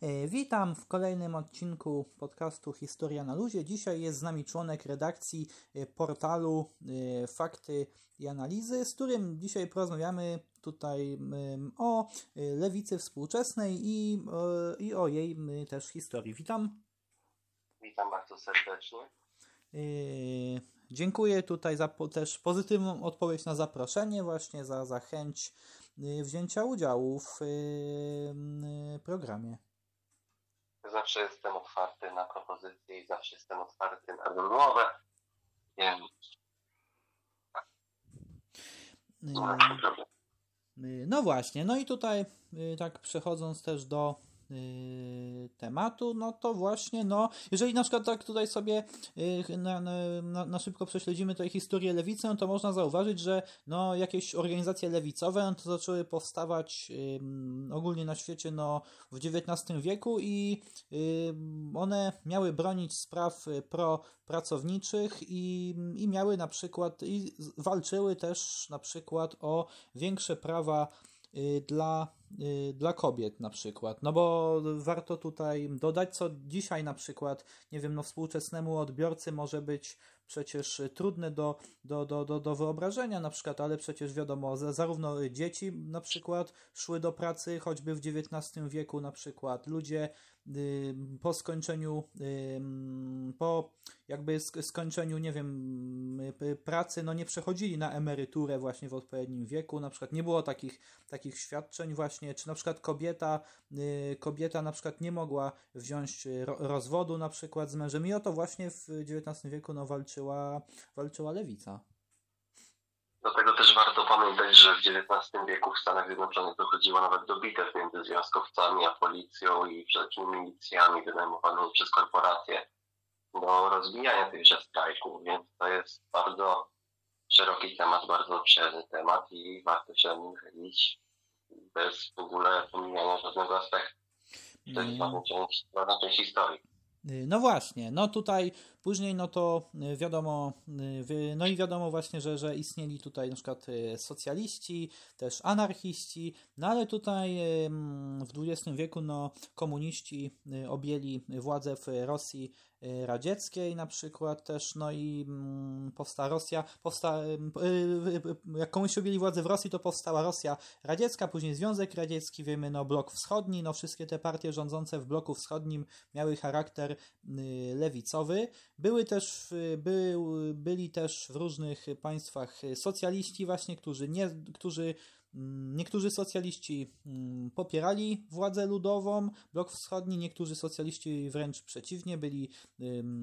E, witam w kolejnym odcinku podcastu Historia na Luzie. Dzisiaj jest z nami członek redakcji e, portalu e, Fakty i Analizy, z którym dzisiaj porozmawiamy tutaj o lewicy współczesnej i, i o jej też historii. Witam. Witam bardzo serdecznie. Dziękuję tutaj za też pozytywną odpowiedź na zaproszenie, właśnie za, za chęć wzięcia udziału w programie zawsze jestem otwarty na propozycje i zawsze jestem otwarty na rozmowę. Wiem. No właśnie, no i tutaj y, tak przechodząc też do tematu, no to właśnie, no, jeżeli na przykład tak tutaj sobie y, na, na, na szybko prześledzimy tutaj historię lewicy, to można zauważyć, że no, jakieś organizacje lewicowe no, to zaczęły powstawać ogólnie na świecie no, w XIX wieku i one miały bronić spraw pro-pracowniczych i, i miały na przykład, i walczyły też na przykład o większe prawa y, dla Y, dla kobiet na przykład. No bo warto tutaj dodać, co dzisiaj na przykład, nie wiem, no współczesnemu odbiorcy może być przecież trudne do, do, do, do, do wyobrażenia na przykład, ale przecież wiadomo, zarówno dzieci na przykład szły do pracy choćby w XIX wieku na przykład, ludzie y, po skończeniu, y, po jakby skończeniu, nie wiem, pracy, no nie przechodzili na emeryturę właśnie w odpowiednim wieku, na przykład nie było takich, takich świadczeń właśnie, czy na przykład kobieta, y, kobieta na przykład nie mogła wziąć rozwodu na przykład z mężem i o to właśnie w XIX wieku no walczyła, walczyła lewica. Do tego też warto pamiętać, że w XIX wieku w Stanach Zjednoczonych dochodziło nawet do bitew między związkowcami a policją i wszelkimi milicjami wynajmowanymi przez korporacje do rozwijania tychże strajków, więc to jest bardzo szeroki temat, bardzo obszerny temat i warto się o nim chylić bez w ogóle pomijania żadnego aspektu. To jest ważna część, ważna część historii. No właśnie, no tutaj później no to wiadomo, no i wiadomo właśnie, że, że istnieli tutaj na przykład e, socjaliści, też anarchiści, no ale tutaj w XX wieku no komuniści objęli władzę w Rosji Y, radzieckiej na przykład też, no i powstała Rosja, powsta, y, y, jak komuś objęli władzę w Rosji, to powstała Rosja radziecka, później Związek Radziecki, wiemy, no blok wschodni, no wszystkie te partie rządzące w bloku wschodnim miały charakter lewicowy. Były też, by, byli też w różnych państwach socjaliści właśnie, którzy nie, którzy Mm, niektórzy socjaliści mm, popierali władzę ludową, blok wschodni, niektórzy socjaliści wręcz przeciwnie, byli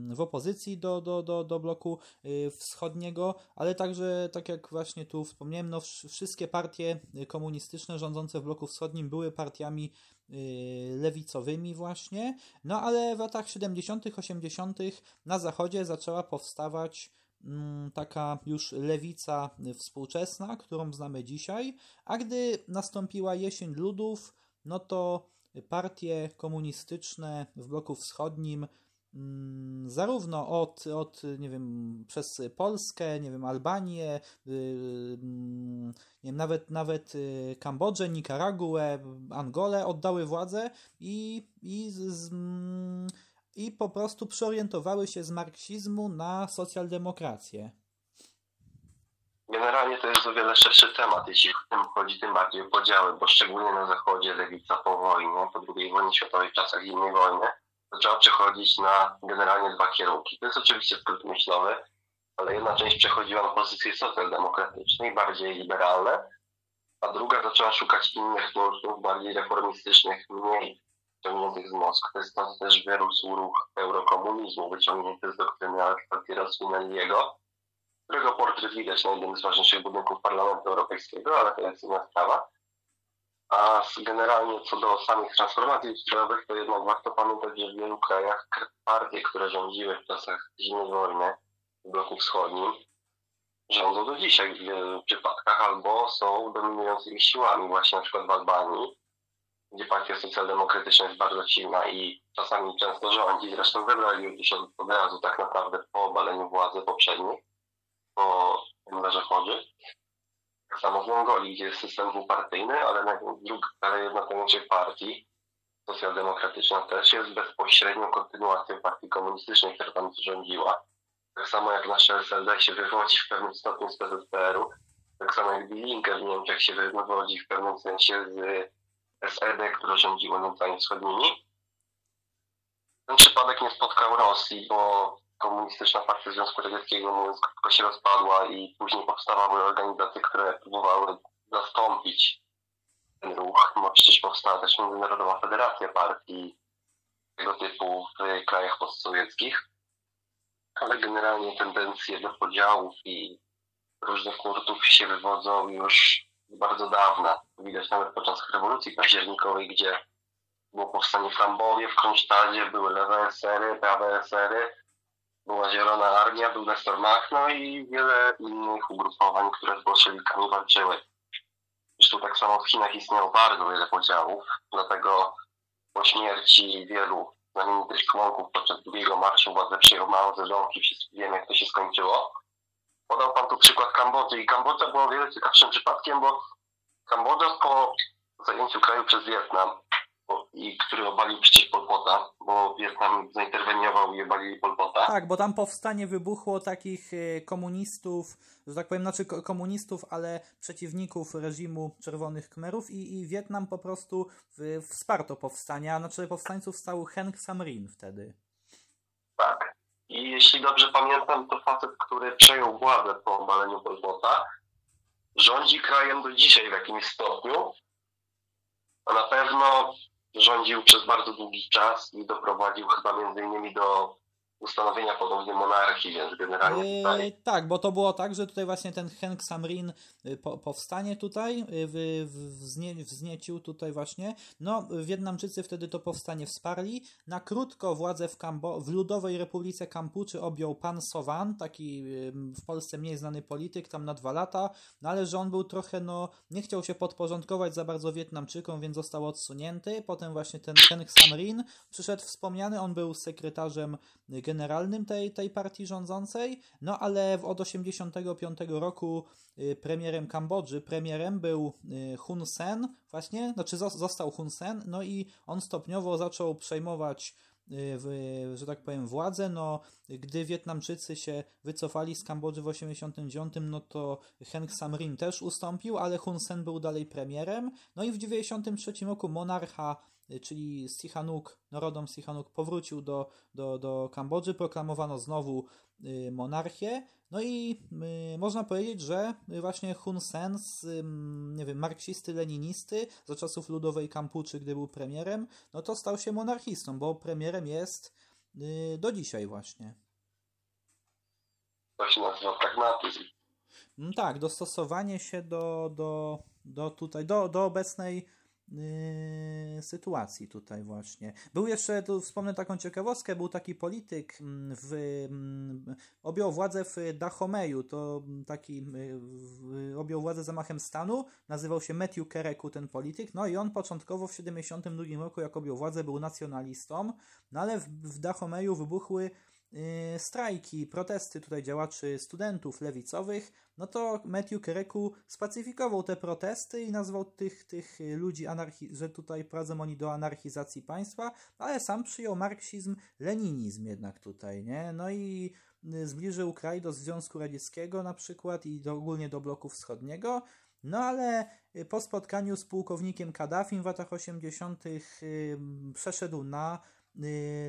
w opozycji do, do, do, do bloku y, wschodniego, ale także, tak jak właśnie tu wspomniałem, no, wszystkie partie komunistyczne rządzące w bloku wschodnim były partiami y, lewicowymi właśnie, no ale w latach 70., 80. na zachodzie zaczęła powstawać Mm, taka już lewica współczesna, którą znamy dzisiaj, a gdy nastąpiła jesień ludów, no to partie komunistyczne w bloku wschodnim zarówno od, od, nie wiem, przez Polskę, nie wiem, Albanię, yy, nie wiem, nawet, nawet y, Kambodżę, Nikaraguę, Angolę oddały władzę i, i z, z i po prostu przeorientowały się z marksizmu na socjaldemokrację. Generalnie to jest o wiele szerszy temat, jeśli chodzi tym bardziej o podziały, bo szczególnie na Zachodzie lewica po wojnie, po II wojnie światowej, w czasach zimnej wojny, zaczęła przechodzić na generalnie dwa kierunki. To jest oczywiście skrót myślowy, ale jedna część przechodziła na pozycje socjaldemokratyczne i bardziej liberalne, a druga zaczęła szukać innych nurtów, bardziej reformistycznych, mniej wyciągniętych z Moskwy. To też wyrósł ruch eurokomunizmu wyciągnięty z doktryny Aleksaندra Spinelliego, którego portret widać na jednym z ważniejszych budynków Parlamentu Europejskiego, ale to jest inna sprawa. A generalnie co do samych transformacji ustrojowych, to jednak warto pamiętać, że w wielu krajach partie, które rządziły w czasach zimnej wojny w bloku wschodnim, rządzą do dzisiaj w wielu przypadkach albo są dominującymi siłami, właśnie na przykład w Albanii, gdzie partia socjaldemokratyczna jest bardzo silna i czasami często rządzi. Zresztą wybrali się od razu tak naprawdę po obaleniu władzy poprzedniej, po emeryturze chodzi. Tak samo w Mongolii, gdzie jest system dwupartyjny, ale, na, ale największych partii socjaldemokratyczna też jest bezpośrednią kontynuacją partii komunistycznej, która tam rządziła. Tak samo jak nasze SLD się wywodzi w pewnym stopniu z PZPR-u, tak samo jak Bilinkę w Niemczech się wywodzi w pewnym sensie z SED, które rządziło Niemcami Wschodnimi. Ten przypadek nie spotkał Rosji, bo komunistyczna partia Związku Radzieckiego mówiąc się rozpadła i później powstawały organizacje, które próbowały zastąpić ten ruch. No przecież powstała też Międzynarodowa Federacja Partii tego typu w krajach postsowieckich. Ale generalnie tendencje do podziałów i różnych nurtów się wywodzą już bardzo dawna. Widać nawet podczas rewolucji październikowej, gdzie było powstanie w Tambowie, w Kronsztadzie, były lewe esery, prawe esery, była Zielona Armia, był Nestor Machno i wiele innych ugrupowań, które z bolszewikami walczyły. Zresztą tak samo w Chinach istniało bardzo wiele podziałów, dlatego po śmierci wielu znamienitych członków podczas drugiego marszu władzę przyjął Mao Zedong i wszyscy wiemy, jak to się skończyło. Podał pan tu przykład Kambodży i Kambodża była wiele ciekawszym przypadkiem, bo Kambodża po zajęciu kraju przez Wietnam i który obalił przecież Polpota, bo Wietnam zainterweniował i obalili Polpota. Tak, bo tam powstanie wybuchło takich e, komunistów, że tak powiem, znaczy komunistów, ale przeciwników reżimu Czerwonych Kmerów i, i Wietnam po prostu w, wsparł to powstanie, a na czele powstańców stał Heng Samrin wtedy. Tak. I jeśli dobrze pamiętam, to facet, który przejął władzę po obaleniu Polpota, rządzi krajem do dzisiaj w jakimś stopniu, a na pewno rządził przez bardzo długi czas i doprowadził chyba między innymi do ustanowienia podobnie monarchii, więc generalnie tutaj... Yy, tak, bo to było tak, że tutaj właśnie ten Heng Samrin y, po, powstanie tutaj, y, w, wznie, wzniecił tutaj właśnie, no Wietnamczycy wtedy to powstanie wsparli, na krótko władzę w, Kambo w Ludowej Republice Kampuczy objął pan Sowan, taki w Polsce mniej znany polityk, tam na dwa lata, no ale że on był trochę, no nie chciał się podporządkować za bardzo Wietnamczykom, więc został odsunięty, potem właśnie ten Heng Samrin przyszedł wspomniany, on był sekretarzem generalnym tej, tej partii rządzącej, no ale od 1985 roku y, premierem Kambodży, premierem był y, Hun Sen, właśnie, znaczy został Hun Sen, no i on stopniowo zaczął przejmować y, w, że tak powiem, władzę. No, gdy Wietnamczycy się wycofali z Kambodży w 89, no to Heng Samrin też ustąpił, ale Hun Sen był dalej premierem. No i w 93 roku monarcha czyli Sihanouk, narodom Sihanouk powrócił do, do, do Kambodży, proklamowano znowu y, monarchię, no i y, można powiedzieć, że właśnie Hun Sen nie wiem, marksisty, leninisty za czasów Ludowej Kampuczy, gdy był premierem, no to stał się monarchistą, bo premierem jest do dzisiaj właśnie. To się nazywa pragmatyzm. Mm, tak, dostosowanie się do, do, do tutaj, do, do obecnej sytuacji tutaj właśnie. Był jeszcze, tu wspomnę taką ciekawostkę, był taki polityk, mm, w, mm, objął władzę w Dahomeju, to taki objął władzę zamachem stanu, nazywał się Matthew Kereku ten polityk, no i on początkowo w 72 roku, jak objął władzę, był nacjonalistą, no ale w, w Dahomeju wybuchły Y, strajki, protesty tutaj działaczy studentów lewicowych, no to Matthew Kereku spacyfikował te protesty i nazwał tych, tych ludzi, anarchi- że tutaj prowadzą oni do anarchizacji państwa, ale sam przyjął marksizm, leninizm jednak tutaj, nie? No i y, zbliżył kraj do Związku Radzieckiego na przykład i do, ogólnie do bloku wschodniego, no ale y, po spotkaniu z pułkownikiem Kaddafim w latach 80. przeszedł na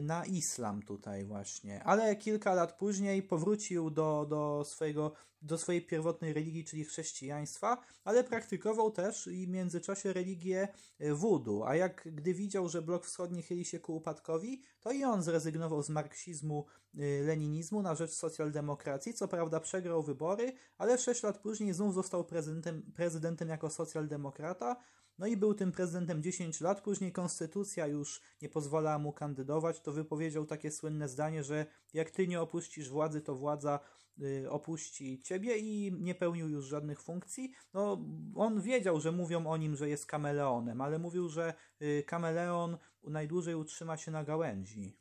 na islam tutaj właśnie. Ale kilka lat później powrócił do, do, swojego, do swojej pierwotnej religii, czyli chrześcijaństwa, ale praktykował też i w międzyczasie religię y, wudu. A jak gdy widział, że blok wschodni chyli się ku upadkowi, to i on zrezygnował z marksizmu, y, leninizmu na rzecz socjaldemokracji. Co prawda przegrał wybory, ale sześć lat później znów został prezydentem, prezydentem jako socjaldemokrata, no i był tym prezydentem 10 lat, później konstytucja już nie pozwalała mu kandydować, to wypowiedział takie słynne zdanie, że jak ty nie opuścisz władzy, to władza y, opuści ciebie i nie pełnił już żadnych funkcji. No, on wiedział, że mówią o nim, że jest kameleonem, ale mówił, że y, kameleon najdłużej utrzyma się na gałęzi.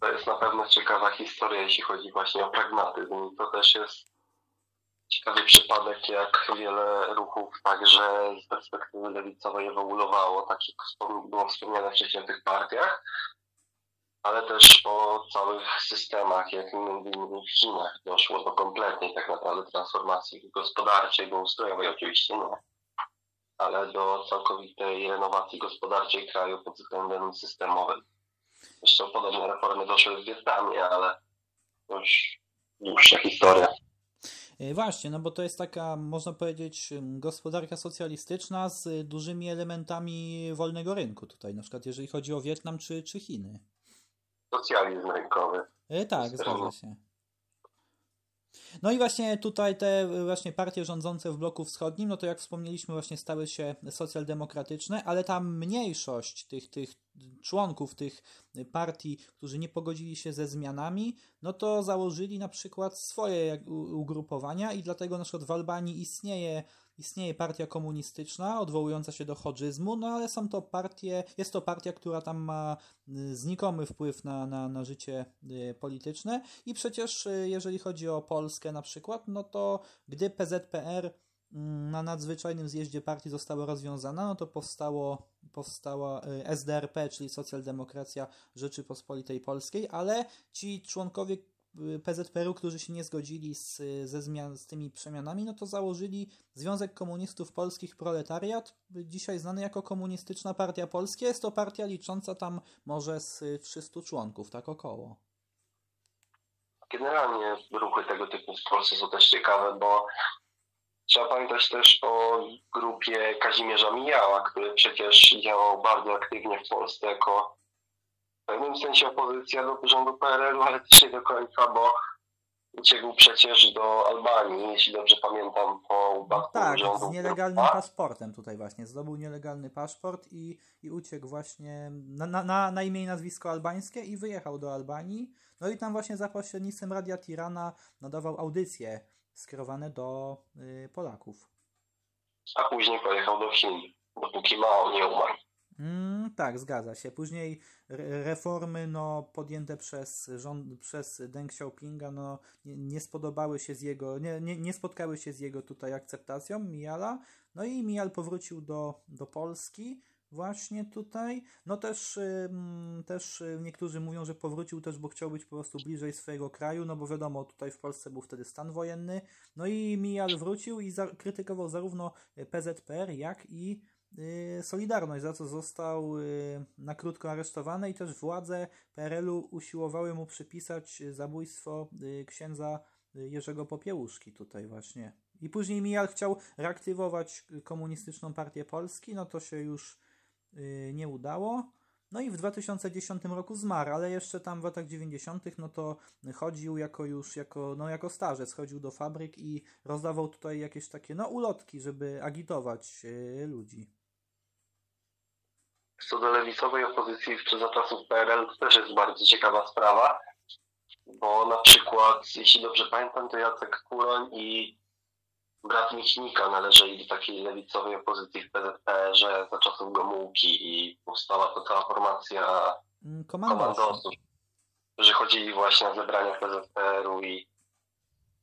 To jest na pewno ciekawa historia, jeśli chodzi właśnie o pragmatyzm. To też jest ciekawy przypadek, jak wiele ruchów także z perspektywy lewicowej ewoluowało, tak jak było wspomniane wcześniej o tych partiach, ale też o całych systemach, jak innymi w Chinach doszło do kompletnej tak naprawdę transformacji gospodarczej, bo ustrojowej oczywiście nie, ale do całkowitej renowacji gospodarczej kraju pod względem systemowym. Zresztą podobne reformy doszły w Wietnamie, ale to już dłuższa historia. E, Właśnie, no bo to jest taka, można powiedzieć, gospodarka socjalistyczna z dużymi elementami wolnego rynku tutaj, na przykład jeżeli chodzi o Wietnam czy, czy Chiny. Socjalizm rynkowy. E, Tak, zgadza się. No i właśnie tutaj te y, właśnie partie rządzące w bloku wschodnim, no to jak wspomnieliśmy, właśnie stały się socjaldemokratyczne, ale ta mniejszość tych, tych członków tych partii, którzy nie pogodzili się ze zmianami, no to założyli na przykład swoje ugrupowania i dlatego na przykład w Albanii istnieje, istnieje partia komunistyczna odwołująca się do chodżyzmu, no ale są to partie, jest to partia, która tam ma y, znikomy wpływ na, na, na życie y, polityczne i przecież y, jeżeli chodzi o Polskę na przykład, no to gdy PZPR na nadzwyczajnym zjeździe partii została rozwiązana, no to powstało, powstała y, SDRP, czyli Socjaldemokracja Rzeczypospolitej Polskiej, ale ci członkowie y, PZPR-u, którzy się nie zgodzili z, ze zmian, z tymi przemianami, no to założyli Związek Komunistów Polskich Proletariat, dzisiaj znany jako Komunistyczna Partia Polska. Jest to partia licząca tam może z 300 członków, tak około. Generalnie ruchy tego typu w Polsce są też ciekawe, bo trzeba pamiętać też o grupie Kazimierza Mijała, który przecież działał bardzo aktywnie w Polsce jako w pewnym sensie opozycja do rządu PRL-u, ale też nie do końca, bo uciekł przecież do Albanii, jeśli dobrze pamiętam, po upadku Tak, rządu. z nielegalnym paszportem tutaj właśnie. Zdobył nielegalny paszport i, i uciekł właśnie na, na, na, na imię i nazwisko albańskie i wyjechał do Albanii. No i tam właśnie za pośrednictwem Radia Tirana nadawał audycje skierowane do y, Polaków. A później pojechał do Chin, dopóki Mao nie umarł. Mm, tak, zgadza się. Później re- reformy no, podjęte przez rząd, przez Deng Xiaopinga no, nie, nie spodobały się z jego, nie, nie, nie spotkały się z jego tutaj akceptacją Mijala. No i Mijal powrócił do, do Polski właśnie tutaj. No też, ym, też y, niektórzy mówią, że powrócił też, bo chciał być po prostu bliżej swojego kraju, no bo wiadomo, tutaj w Polsce był wtedy stan wojenny. No i Mijal wrócił i za, krytykował zarówno PZPR, jak i y, Solidarność, za co został y, na krótko aresztowany i też władze PRL-u usiłowały mu przypisać zabójstwo y, księdza y, Jerzego Popiełuszki tutaj właśnie. I później Mijal chciał reaktywować komunistyczną partię Polski, no to się już y, nie udało. No i w 2010 roku zmarł, ale jeszcze tam w latach 90. no to chodził jako już, jako, no jako starzec, chodził do fabryk i rozdawał tutaj jakieś takie, no ulotki, żeby agitować y, ludzi. Co do lewicowej opozycji jeszcze za czasów PRL to też jest bardzo ciekawa sprawa, bo na przykład, jeśli dobrze pamiętam, to Jacek Kuroń i brat Michnika należeli do takiej lewicowej opozycji w PZPR-ze za czasów Gomułki i powstała to cała formacja Mm, komandosów, którzy chodzili właśnie na zebrania PZPR-u i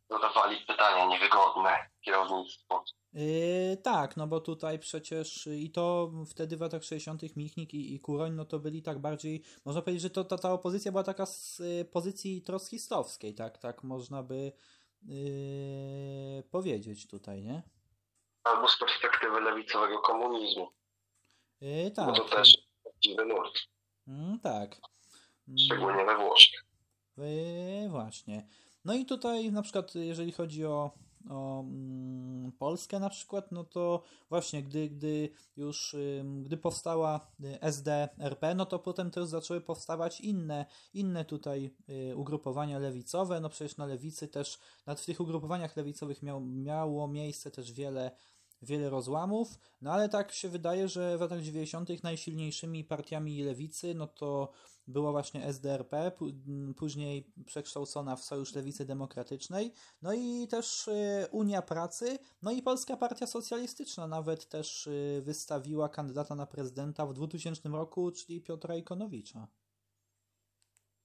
zadawali pytania niewygodne kierownictwu. Yy, tak, no bo tutaj przecież i to wtedy w latach 60. Michnik i, i Kuroń, no to byli tak bardziej, można powiedzieć, że to, to ta opozycja była taka z y, pozycji trockistowskiej, tak, tak można by yy, powiedzieć tutaj, nie? Albo z perspektywy lewicowego komunizmu, Yy, bo tak, to też prawdziwy nurt, mm, tak. Mm. szczególnie we Włoszech. Yy, właśnie. No i tutaj na przykład jeżeli chodzi o, o mm, Polskę na przykład, no to właśnie gdy, gdy już gdy powstała y, SDRP, no to potem też zaczęły powstawać inne, inne tutaj y, ugrupowania lewicowe, no przecież na lewicy też, nad w tych ugrupowaniach lewicowych miał, miało miejsce też wiele wiele rozłamów, no ale tak się wydaje, że w latach 90. najsilniejszymi partiami lewicy, no to była właśnie SDRP, później przekształcona w Sojusz Lewicy Demokratycznej, no i też y, Unia Pracy, no i Polska Partia Socjalistyczna nawet też y, wystawiła kandydata na prezydenta w 2000 roku, czyli Piotra Ikonowicza.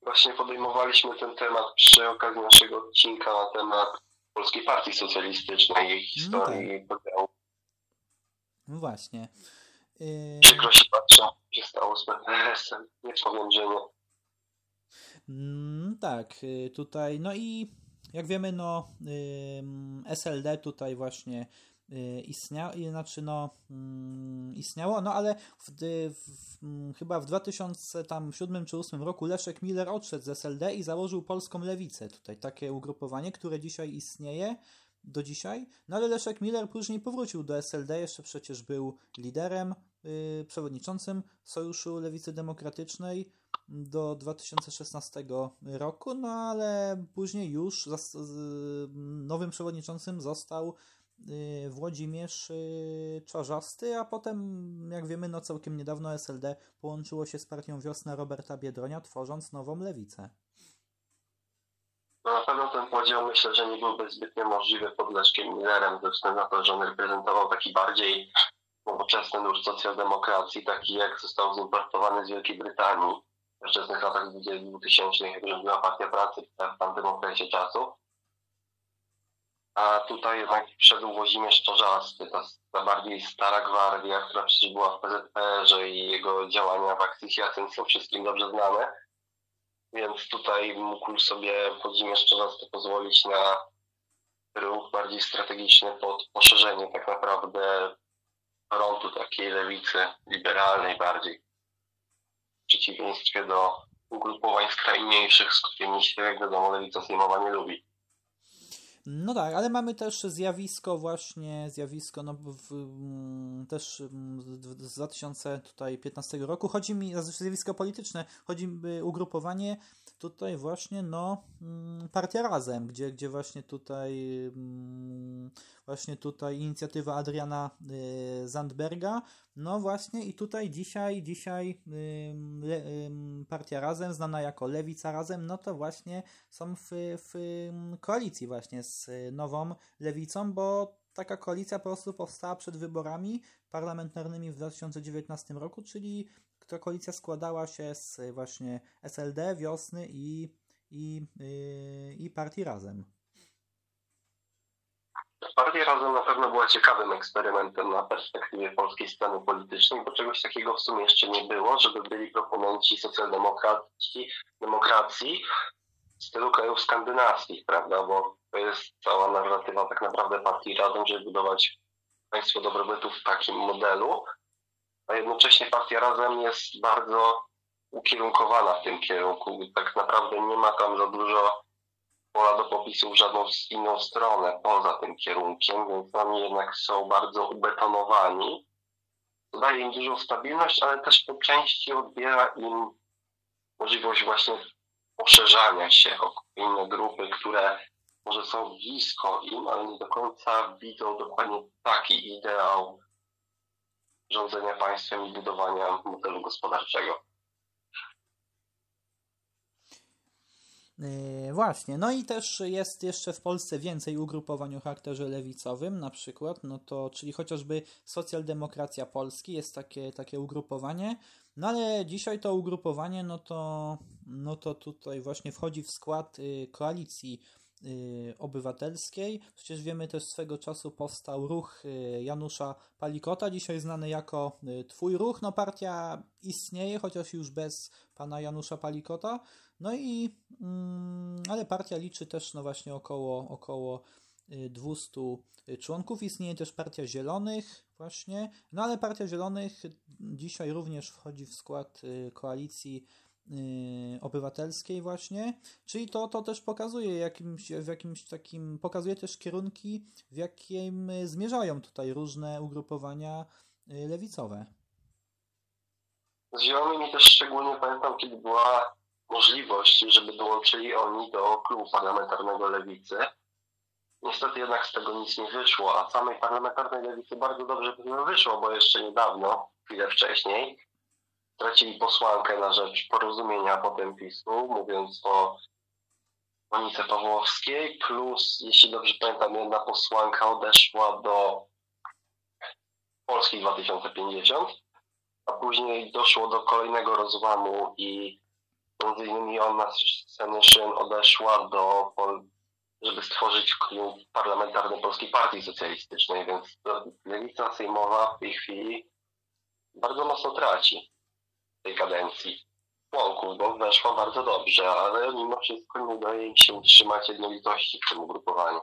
Właśnie podejmowaliśmy ten temat przy okazji naszego odcinka na temat Polskiej Partii Socjalistycznej, jej historii no tak. podziału. No właśnie. Yy... Przykro się patrzę, się stało z PPS-em. Nie powiem, że nie. Mm, tak, y, tutaj, no i jak wiemy, no SLD tutaj właśnie y, istniało, znaczy no mm, istniało, no ale w, w, mm, chyba w 2007 czy 2008 roku Leszek Miller odszedł z SLD i założył Polską Lewicę, tutaj takie ugrupowanie, które dzisiaj istnieje do dzisiaj, no ale Leszek Miller później powrócił do SLD, jeszcze przecież był liderem, yy, przewodniczącym Sojuszu Lewicy Demokratycznej, do 2016 roku, no ale później już nowym przewodniczącym został y, Włodzimierz y, Czarzasty, a potem, jak wiemy, no całkiem niedawno SLD połączyło się z partią Wiosna Roberta Biedronia, tworząc nową lewicę. No na pewno ten podział myślę, że nie byłby zbytnio możliwy pod Leszkiem Millerem, ze względu na to, że on reprezentował taki bardziej nowoczesny nurт socjaldemokracji, taki jak został zimportowany z Wielkiej Brytanii w wczesnych latach 2000, jak rządziła Partia Pracy w tamtym okresie czasu. A tutaj jednak wszedł Włodzimierz Czarzasty, ta, ta bardziej stara gwardia, która przecież była w PZPR-ze i jego działania w akcji Hyacynt są wszystkim dobrze znane. Więc tutaj mógł sobie Włodzimierz Czarzasty pozwolić na ruch bardziej strategiczny pod poszerzenie tak naprawdę frontu takiej lewicy liberalnej bardziej w przeciwieństwie do ugrupowań skrajniejszych, z którymi się, jak wiadomo, lewica sejmowa nie lubi. No tak, ale mamy też zjawisko właśnie, zjawisko no, w, mm, też mm, z 2015 roku. Chodzi mi, zjawisko polityczne, chodzi mi ugrupowanie tutaj właśnie, no, mm, Partia Razem, gdzie, gdzie właśnie tutaj właśnie tutaj inicjatywa Adriana y, Zandberga, no właśnie i tutaj dzisiaj, dzisiaj Partia Razem, znana jako Lewica Razem, no to właśnie są w, w koalicji właśnie z nową Lewicą, bo taka koalicja po prostu powstała przed wyborami parlamentarnymi w 2019 roku, czyli ta koalicja składała się z właśnie SLD, Wiosny i, i, yy, i Partii Razem. Partia Razem na pewno była ciekawym eksperymentem na perspektywie polskiej sceny politycznej, bo czegoś takiego w sumie jeszcze nie było, żeby byli proponenci socjaldemokracji demokracji w stylu krajów skandynawskich, prawda? Bo to jest cała narratywa tak naprawdę partii Razem, żeby budować państwo dobrobytu w takim modelu, a jednocześnie partia Razem jest bardzo ukierunkowana w tym kierunku. Tak naprawdę nie ma tam za dużo pola do popisu w żadną inną stronę poza tym kierunkiem, więc oni jednak są bardzo ubetonowani. To daje im dużą stabilność, ale też po części odbiera im możliwość właśnie poszerzania się o inne grupy, które może są blisko im, ale nie do końca widzą dokładnie taki ideał rządzenia państwem i budowania modelu gospodarczego. Yy, właśnie, no i też jest jeszcze w Polsce więcej ugrupowań o charakterze lewicowym, na przykład, no to, czyli chociażby Socjaldemokracja Polski jest takie, takie ugrupowanie, no ale dzisiaj to ugrupowanie, no to, no to tutaj właśnie wchodzi w skład y, koalicji obywatelskiej. Przecież wiemy też swego czasu powstał ruch y, Janusza Palikota, dzisiaj znany jako Twój Ruch. No partia istnieje, chociaż już bez pana Janusza Palikota. No i, mm, ale partia liczy też no właśnie około, około 200 y, y, członków. Istnieje też Partia Zielonych właśnie, no ale Partia Zielonych dzisiaj również wchodzi w skład y, koalicji obywatelskiej właśnie, czyli to, to też pokazuje jakimś, w jakimś takim, pokazuje też kierunki, w jakim zmierzają tutaj różne ugrupowania lewicowe. Z Zielonymi też szczególnie pamiętam, kiedy była możliwość, żeby dołączyli oni do klubu parlamentarnego Lewicy. Niestety jednak z tego nic nie wyszło, a samej parlamentarnej Lewicy bardzo dobrze by wyszło, bo jeszcze niedawno, chwilę wcześniej, tracili posłankę na rzecz porozumienia potem PiSu, mówiąc o Monice Pawłowskiej, plus, jeśli dobrze pamiętam, jedna posłanka odeszła do Polski 2050, a później doszło do kolejnego rozłamu i Między innymi ona z sceny Szyn odeszła do żeby stworzyć klub parlamentarny Polskiej Partii Socjalistycznej, więc lewica sejmowa w tej chwili bardzo mocno traci tej kadencji członków, bo weszło bardzo dobrze, ale mimo wszystko nie udaje im się utrzymać jednolitości w tym ugrupowaniu.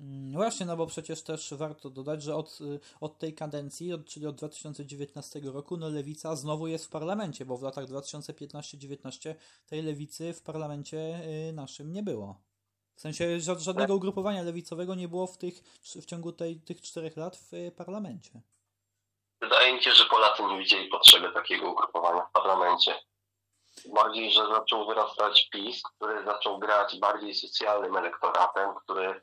Mm, właśnie, no bo przecież też warto dodać, że od, y, od tej kadencji, od, czyli od 2019 roku, no lewica znowu jest w parlamencie, bo w latach 2015-19 tej lewicy w parlamencie y, naszym nie było. W sensie żadnego ugrupowania lewicowego nie było w, tych, w ciągu tej, tych czterech lat w y, parlamencie. Wydaje mi się, że Polacy nie widzieli potrzeby takiego ugrupowania w parlamencie. Bardziej, że zaczął wyrastać PiS, który zaczął grać bardziej socjalnym elektoratem, który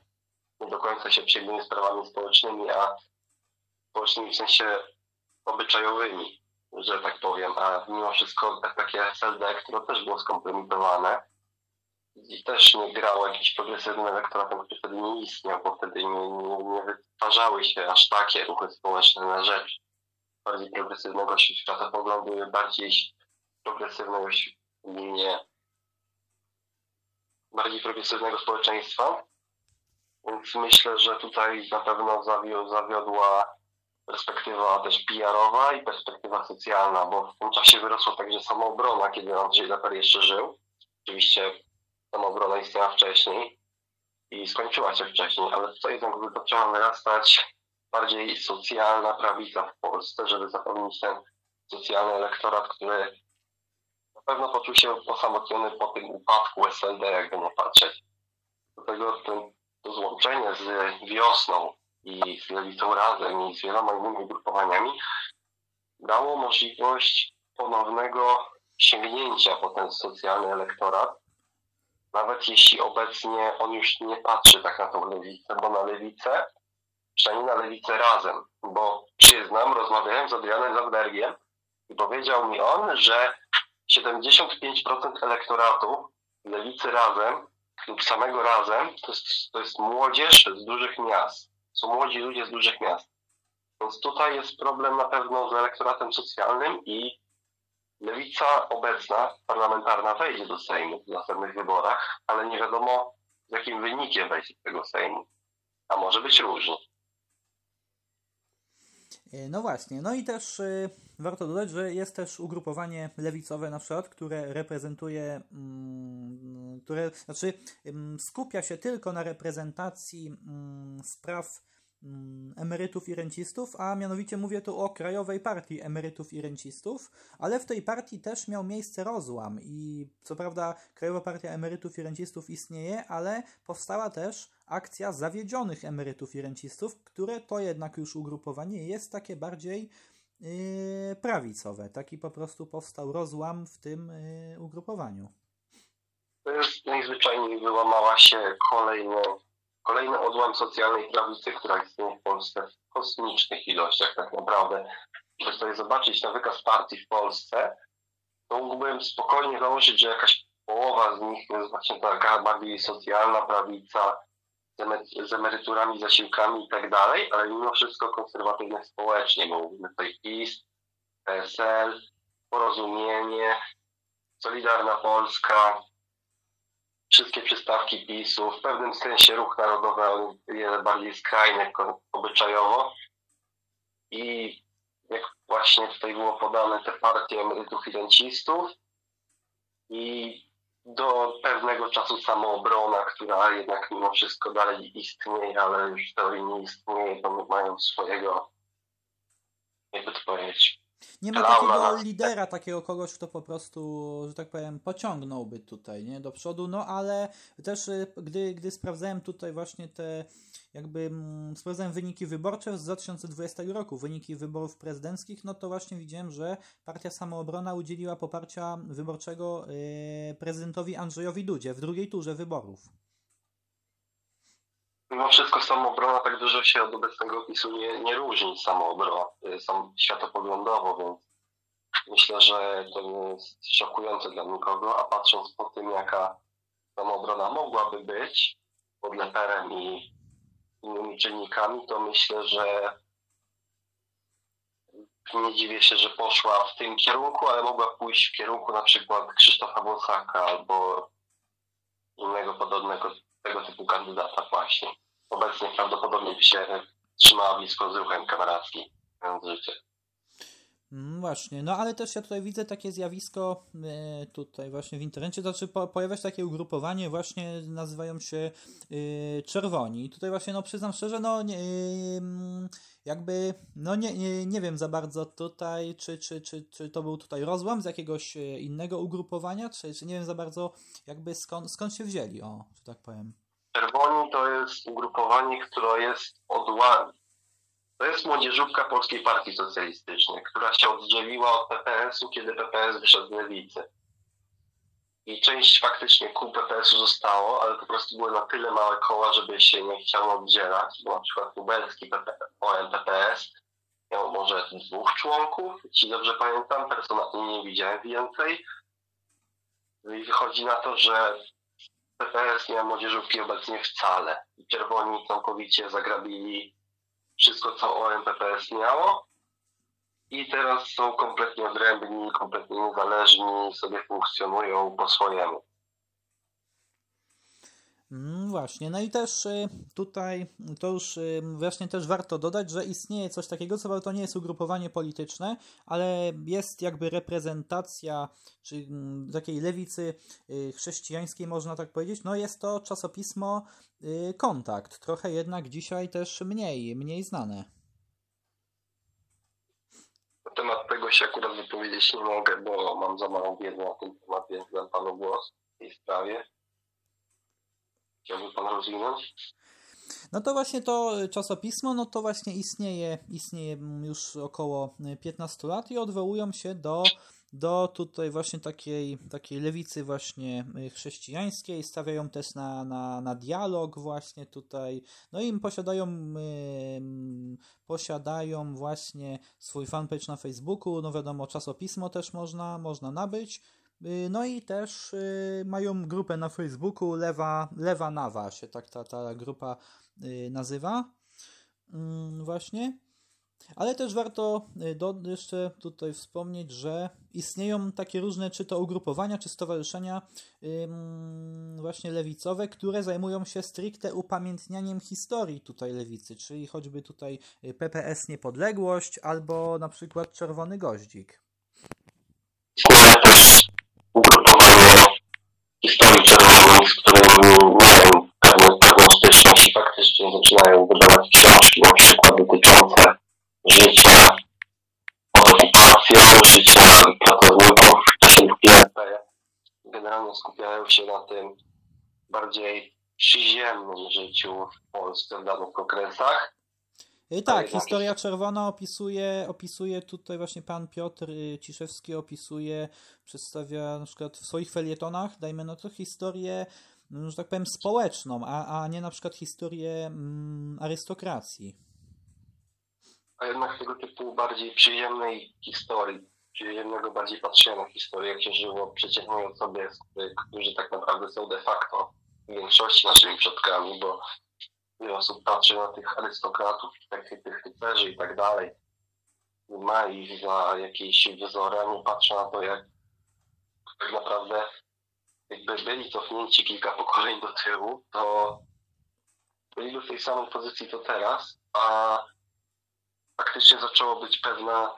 nie do końca się przejmuje sprawami społecznymi, a społecznymi w sensie obyczajowymi, że tak powiem, a mimo wszystko takie SLD, które też było skompromitowane i też nie grało jakimś progresywnym elektoratem, który wtedy nie istniał, bo wtedy nie, nie, nie wytwarzały się aż takie ruchy społeczne na rzecz bardziej progresywnego światopoglądu, bardziej progresywnego nie bardziej progresywnego społeczeństwa. Więc myślę, że tutaj na pewno zawiodła perspektywa też PR-owa i perspektywa socjalna, bo w tym czasie wyrosła także samoobrona, kiedy Andrzej Leper jeszcze żył. Oczywiście samoobrona istniała wcześniej i skończyła się wcześniej, ale tutaj jednak zaczęła wyrastać bardziej socjalna prawica w Polsce, żeby zapewnić ten socjalny elektorat, który na pewno poczuł się osamotniony po tym upadku SLD, jakby nie patrzeć. Dlatego ten to złączenie z wiosną i z lewicą razem i z wieloma innymi grupowaniami dało możliwość ponownego sięgnięcia po ten socjalny elektorat, nawet jeśli obecnie on już nie patrzy tak na tą lewicę, bo na lewicę, przynajmniej na lewicę razem, bo przyznam, rozmawiałem z Adrianem Zabdergiem i powiedział mi on, że 75% elektoratu lewicy razem lub samego razem, to jest, to jest młodzież z dużych miast. Są młodzi ludzie z dużych miast. Więc tutaj jest problem na pewno z elektoratem socjalnym i lewica obecna, parlamentarna, wejdzie do Sejmu w następnych wyborach, ale nie wiadomo z jakim wynikiem wejdzie do tego Sejmu. A może być różnie. E, no właśnie, no i też y, warto dodać, że jest też ugrupowanie lewicowe na przykład, które reprezentuje, mm, które znaczy mm, skupia się tylko na reprezentacji mm, spraw emerytów i rencistów, a mianowicie mówię tu o Krajowej Partii Emerytów i Rencistów, ale w tej partii też miał miejsce rozłam i co prawda Krajowa Partia Emerytów i Rencistów istnieje, ale powstała też akcja zawiedzionych emerytów i rencistów, które to jednak już ugrupowanie jest takie bardziej yy, prawicowe. Taki po prostu powstał rozłam w tym yy, ugrupowaniu. To jest najzwyczajniej wyłamała się kolejne Kolejny odłam socjalnej prawicy, która istnieje w Polsce w kosmicznych ilościach tak naprawdę. Żeby sobie zobaczyć na wykaz partii w Polsce, to mógłbym spokojnie założyć, że jakaś połowa z nich jest właśnie taka bardziej socjalna prawica, z emeryturami, zasiłkami i tak dalej, ale mimo wszystko konserwatywne społecznie, bo mówimy tutaj PiS, PSL, Porozumienie, Solidarna Polska, wszystkie przystawki PiSu, w pewnym sensie ruch narodowy, ale jest bardziej skrajny obyczajowo. I jak właśnie tutaj było podane, te partie emerytów i rencistów i do pewnego czasu samoobrona, która jednak mimo wszystko dalej istnieje, ale już w teorii nie istnieje, bo mają swojego, jakby to powiedzieć, nie ma takiego lidera, takiego kogoś, kto po prostu, że tak powiem, pociągnąłby tutaj, nie, do przodu, no ale też y, gdy, gdy sprawdzałem tutaj właśnie te, jakby mm, sprawdzałem wyniki wyborcze z 2020 roku, wyniki wyborów prezydenckich, no to właśnie widziałem, że Partia Samoobrona udzieliła poparcia wyborczego yy, prezydentowi Andrzejowi Dudzie w drugiej turze wyborów. Mimo wszystko samoobrona tak dużo się od obecnego PiSu nie, nie różni samoobrona, y, sam światopoglądowo, więc myślę, że to nie jest szokujące dla nikogo, a patrząc po tym, jaka samoobrona mogłaby być pod leperem i innymi czynnikami, to myślę, że nie dziwię się, że poszła w tym kierunku, ale mogła pójść w kierunku na przykład Krzysztofa Bosaka albo innego podobnego tego typu kandydata właśnie. Obecnie prawdopodobnie by się trzymała blisko z ruchem kamerackim, mając życie. Mm, właśnie, no ale też ja tutaj widzę takie zjawisko e, tutaj właśnie w internecie, znaczy po, pojawia się takie ugrupowanie właśnie, nazywają się e, Czerwoni. Tutaj właśnie, no przyznam szczerze, no nie, mm, jakby, no nie, nie, nie wiem za bardzo tutaj, czy, czy, czy, czy to był tutaj rozłam z jakiegoś e, innego ugrupowania, czy, czy nie wiem za bardzo jakby skąd, skąd się wzięli, o, że tak powiem. Czerwoni to jest ugrupowanie, które jest odła to jest młodzieżówka Polskiej Partii Socjalistycznej, która się oddzieliła od PPS-u, kiedy PPS wyszedł z lewicy. I część faktycznie kół PPS-u zostało, ale po prostu były na tyle małe koła, żeby się nie chciało oddzielać, bo na przykład lubelski OM PPS miał może dwóch członków, jeśli dobrze pamiętam, personalnie nie widziałem więcej. I wychodzi na to, że PPS nie ma młodzieżówki obecnie wcale. Czerwoni całkowicie zagrabili wszystko, co OMPPS miało i teraz są kompletnie odrębni, kompletnie niezależni, sobie funkcjonują po swojemu. Mm, właśnie, no i też y, tutaj to już y, właśnie też warto dodać, że istnieje coś takiego, co to nie jest ugrupowanie polityczne, ale jest jakby reprezentacja czy mm, takiej lewicy y, chrześcijańskiej, można tak powiedzieć. No jest to czasopismo Kontakt, trochę jednak dzisiaj też mniej, mniej znane. Na temat tego się akurat wypowiedzieć nie mogę, bo mam za małą wiedzę na ten temat, więc dam panu głos w tej sprawie. Chciałby Pan rozwinąć? No to właśnie to czasopismo, no to właśnie istnieje, istnieje już około 15 lat i odwołują się do, do tutaj właśnie takiej, takiej lewicy właśnie chrześcijańskiej, stawiają też na, na, na dialog właśnie tutaj, no i posiadają, yy, posiadają właśnie swój fanpage na Facebooku, no wiadomo, czasopismo też można, można nabyć, no i też y, mają grupę na Facebooku Lewa, Lewa Nawa się tak ta, ta grupa y, nazywa. Mm, właśnie. Ale też warto do, jeszcze tutaj wspomnieć, że istnieją takie różne, czy to ugrupowania, czy stowarzyszenia właśnie lewicowe, które zajmują się stricte upamiętnianiem historii tutaj lewicy, czyli choćby tutaj PPS Niepodległość albo na przykład Czerwony Goździk. Istnieje też historii z którymi mają pewną, pewną styczność i faktycznie zaczynają wydawać książki, na przykład dotyczące życia pod okupacją, życia pracowników w czasie PRP. Generalnie skupiają się na tym bardziej przyziemnym życiu w Polsce w danych okresach tak, historia czerwona opisuje, opisuje tutaj właśnie pan Piotr y, Ciszewski opisuje, przedstawia na przykład w swoich felietonach, dajmy na to historię, mm, że tak powiem, społeczną, a, a nie na przykład historię mm, arystokracji. A jednak tego typu bardziej przyjemnej historii, przyjemnego bardziej patrzenia na historię, jak się żyło przeciętnej osobie, którzy tak naprawdę są de facto w większości naszymi przodkami, bo wiele osób patrzy na tych arystokratów, tak, tych rycerzy i tak dalej. Ma ich za jakieś wzory, a nie patrzy na to, jak tak naprawdę jakby byli cofnięci kilka pokoleń do tyłu, to byli w tej samej pozycji co teraz, a faktycznie zaczęło być pewne,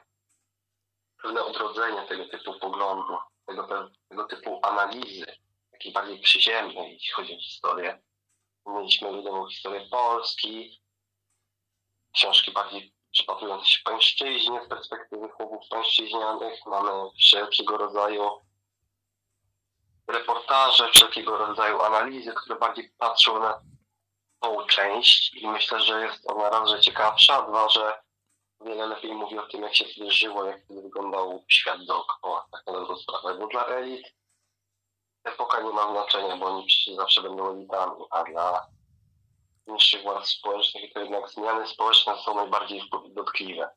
pewne odrodzenie tego typu poglądu, tego, tego typu analizy, takiej bardziej przyziemnej, jeśli chodzi o historię. Mieliśmy ludową historię Polski, książki bardziej przypatrujące się pańszczyźnie z perspektywy chłopów pańszczyźnianych. Mamy wszelkiego rodzaju reportaże, wszelkiego rodzaju analizy, które bardziej patrzą na tą część i myślę, że jest ona raz, że ciekawsza, dwa, że wiele lepiej mówi o tym, jak się żyło, jak wyglądał świat dookoła, tak na dobrą sprawę. Bo dla elit epoka nie ma znaczenia, bo oni przecież zawsze będą elitami, a dla niższych władz społecznych to jednak zmiany społeczne są najbardziej dotkliwe.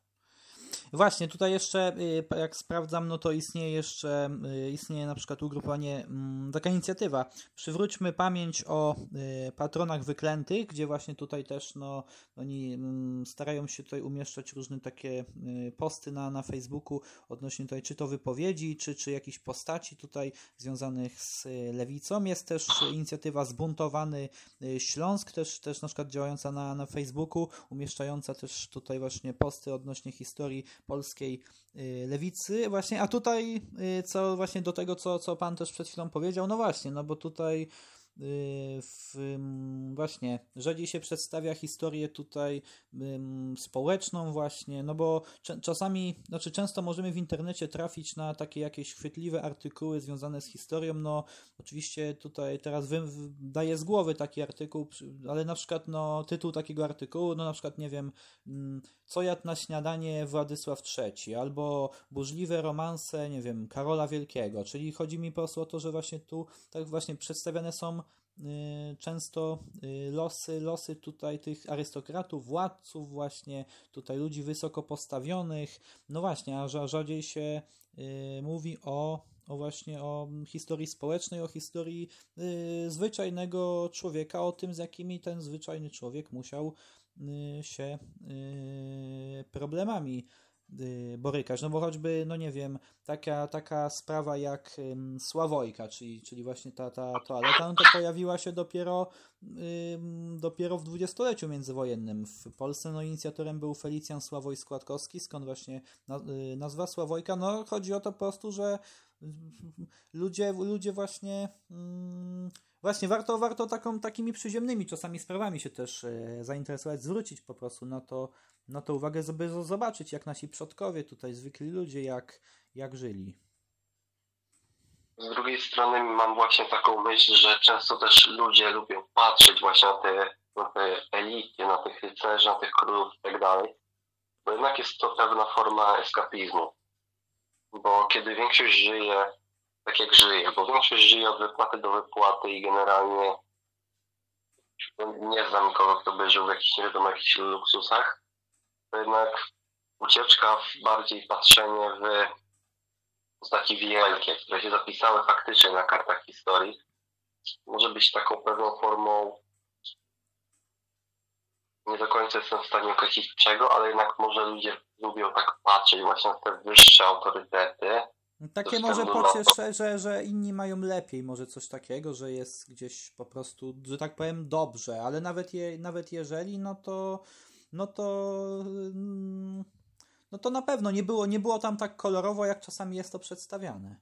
Właśnie, tutaj jeszcze, y, jak sprawdzam, no to istnieje jeszcze, y, istnieje na przykład ugrupowanie, mm, taka inicjatywa, przywróćmy pamięć o y, patronach wyklętych, gdzie właśnie tutaj też, no, oni mm, starają się tutaj umieszczać różne takie posty na, na Facebooku odnośnie tutaj, czy to wypowiedzi, czy, czy jakichś postaci tutaj związanych z lewicą. Jest też inicjatywa Zbuntowany Śląsk, też, też na przykład działająca na, na Facebooku, umieszczająca też tutaj właśnie posty odnośnie historii polskiej y, lewicy. Właśnie, a tutaj y, co właśnie do tego, co, co pan też przed chwilą powiedział, no właśnie, no bo tutaj w, właśnie rzadziej się przedstawia historię tutaj społeczną właśnie, no bo czasami, znaczy często możemy w internecie trafić na takie jakieś chwytliwe artykuły związane z historią, no oczywiście tutaj teraz wy, daję z głowy taki artykuł, ale na przykład no tytuł takiego artykułu, no na przykład nie wiem, co jadł na śniadanie Władysław III, albo burzliwe romanse, nie wiem, Karola Wielkiego, czyli chodzi mi po prostu o to, że właśnie tu tak właśnie przedstawiane są Y, często y, losy, losy tutaj tych arystokratów, władców właśnie, tutaj ludzi wysoko postawionych, no właśnie, a rzadziej się y, mówi o, o właśnie o historii społecznej, o historii zwyczajnego człowieka, o tym z jakimi ten zwyczajny człowiek musiał się problemami Y, borykać. No bo choćby, no nie wiem, taka, taka sprawa jak um, Sławojka, czyli, czyli właśnie ta, ta toaleta, no to pojawiła się dopiero, um, dopiero w dwudziestoleciu międzywojennym. W Polsce no, inicjatorem był Felicjan Sławoj Składkowski, skąd właśnie y, nazwa Sławojka. No chodzi o to po prostu, że ludzie, ludzie właśnie właśnie warto, warto taką, takimi przyziemnymi czasami sprawami się też e, zainteresować, zwrócić po prostu na to, na to uwagę, żeby zobaczyć jak nasi przodkowie tutaj, zwykli ludzie, jak, jak żyli. Z drugiej strony mam właśnie taką myśl, że często też ludzie lubią patrzeć właśnie na te, na te elity, na tych rycerzy, na tych królów i tak dalej, bo jednak jest to pewna forma eskapizmu bo kiedy większość żyje tak jak żyje, bo większość żyje od wypłaty do wypłaty i generalnie nie znam nikogo, kto by żył w jakichś, nie wiadomo, jakichś luksusach, jednak ucieczka, bardziej patrzenie w postaci wielkie, które się zapisały faktycznie na kartach historii, może być taką pewną formą nie do końca jestem w stanie określić czego, ale jednak może ludzie lubią tak patrzeć właśnie na te wyższe autorytety. Takie może pociesze, że, że inni mają lepiej, może coś takiego, że jest gdzieś po prostu, że tak powiem, dobrze, ale nawet, je, nawet jeżeli, no to no to mm, no to na pewno nie było, nie było tam tak kolorowo, jak czasami jest to przedstawiane.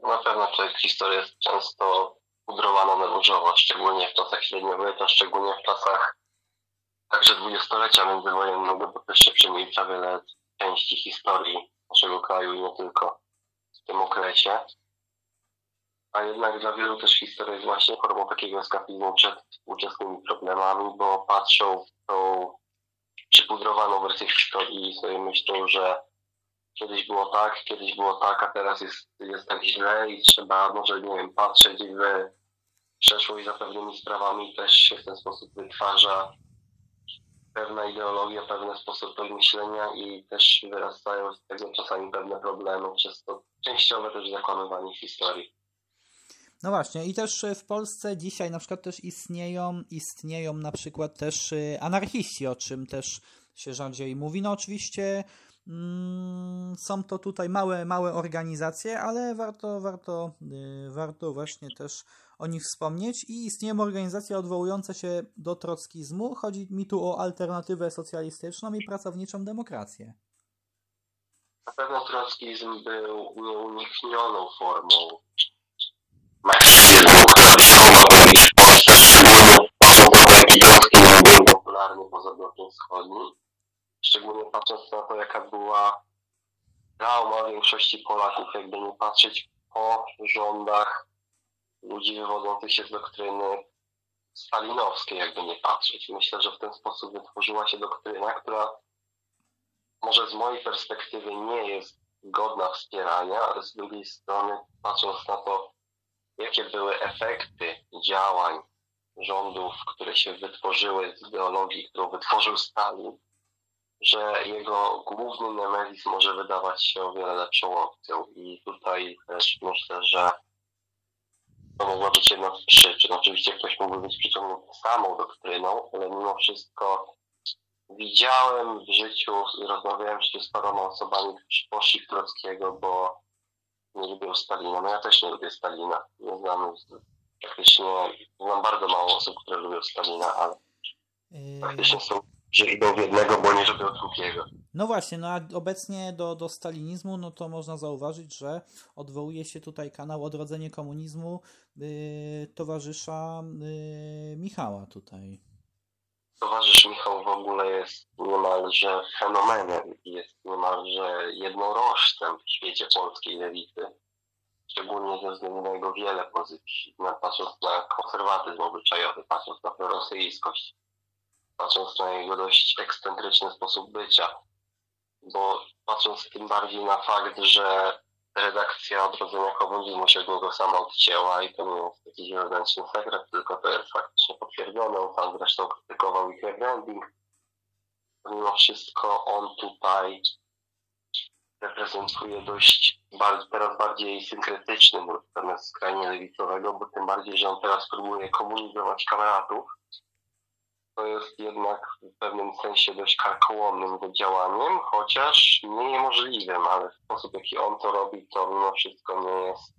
Na pewno to historia jest często pudrowana na różowo, szczególnie w czasach średniowiecza, szczególnie w czasach także dwudziestolecia międzywojennego, bo też się przemilcza wiele części historii naszego kraju i nie tylko w tym okresie. A jednak dla wielu też historia jest właśnie formą takiego eskapizmu przed współczesnymi problemami, bo patrzą w tą przypudrowaną wersję historii i sobie myślą, że kiedyś było tak, kiedyś było tak, a teraz jest, jest tak źle i trzeba może, nie wiem, patrzeć w przeszłość za pewnymi sprawami też się w ten sposób wytwarza pewna ideologia, pewne sposoby myślenia i też wyrastają z tego czasami pewne problemy, przez to częściowe też zakłamywanie historii. No właśnie, i też w Polsce dzisiaj na przykład też istnieją, istnieją na przykład też y, anarchiści, o czym też się rzadziej mówi. No oczywiście mm, są to tutaj małe, małe organizacje, ale warto, warto, yy, warto właśnie też o nich wspomnieć i istnieją organizacje odwołujące się do trockizmu. Chodzi mi tu o alternatywę socjalistyczną i pracowniczą demokrację. Na pewno trockizm był nieuniknioną formą marksizmu, która występowała w Polsce, szczególnie to, jaki trockizm był popularny poza blokiem wschodnim. Szczególnie patrząc na to, jaka była trauma większości Polaków, jakby nie patrzeć po rządach ludzi wywodzących się z doktryny stalinowskiej, jakby nie patrzeć. Myślę, że w ten sposób wytworzyła się doktryna, która może z mojej perspektywy nie jest godna wspierania, ale z drugiej strony, patrząc na to, jakie były efekty działań rządów, które się wytworzyły z ideologii, którą wytworzył Stalin, że jego główny Nemezis może wydawać się o wiele lepszą opcją. I tutaj też myślę, że to mogła być jedna z przyczyn. Oczywiście ktoś mógłby być przyciągnięty samą doktryną, ale mimo wszystko widziałem w życiu, rozmawiałem życiu z paroma osobami, którzy poszli w Trockiego, bo nie lubią Stalina. No ja też nie lubię Stalina. Nie znam praktycznie, znam bardzo mało osób, które lubią Stalina, ale Yy, praktycznie są, że idą w jednego, bo nie lubią drugiego. No właśnie, no a obecnie do, do stalinizmu, no to można zauważyć, że odwołuje się tutaj kanał Odrodzenie Komunizmu towarzysza yy, Michała tutaj. Towarzysz Michał w ogóle jest niemalże fenomenem i jest niemalże jednorożcem w świecie polskiej lewicy. Szczególnie ze względu na jego wiele pozycji, na, patrząc na konserwatyzm obyczajowy, patrząc na prorosyjskość, patrząc na jego dość ekscentryczny sposób bycia. Bo patrząc tym bardziej na fakt, że redakcja odrodzenia komunizmu się od niego sama odcięła i to nie jest jakiś wewnętrzny sekret, tylko to jest faktycznie potwierdzone. On sam zresztą krytykował ich rebranding. Mimo wszystko on tutaj reprezentuje dość bardzo, teraz bardziej synkretyczny nurt skrajnie lewicowego, bo tym bardziej, że on teraz próbuje komunizować kameratów. To jest jednak w pewnym sensie dość karkołomnym działaniem, chociaż nie niemożliwym, ale sposób, jaki on to robi, to mimo wszystko nie jest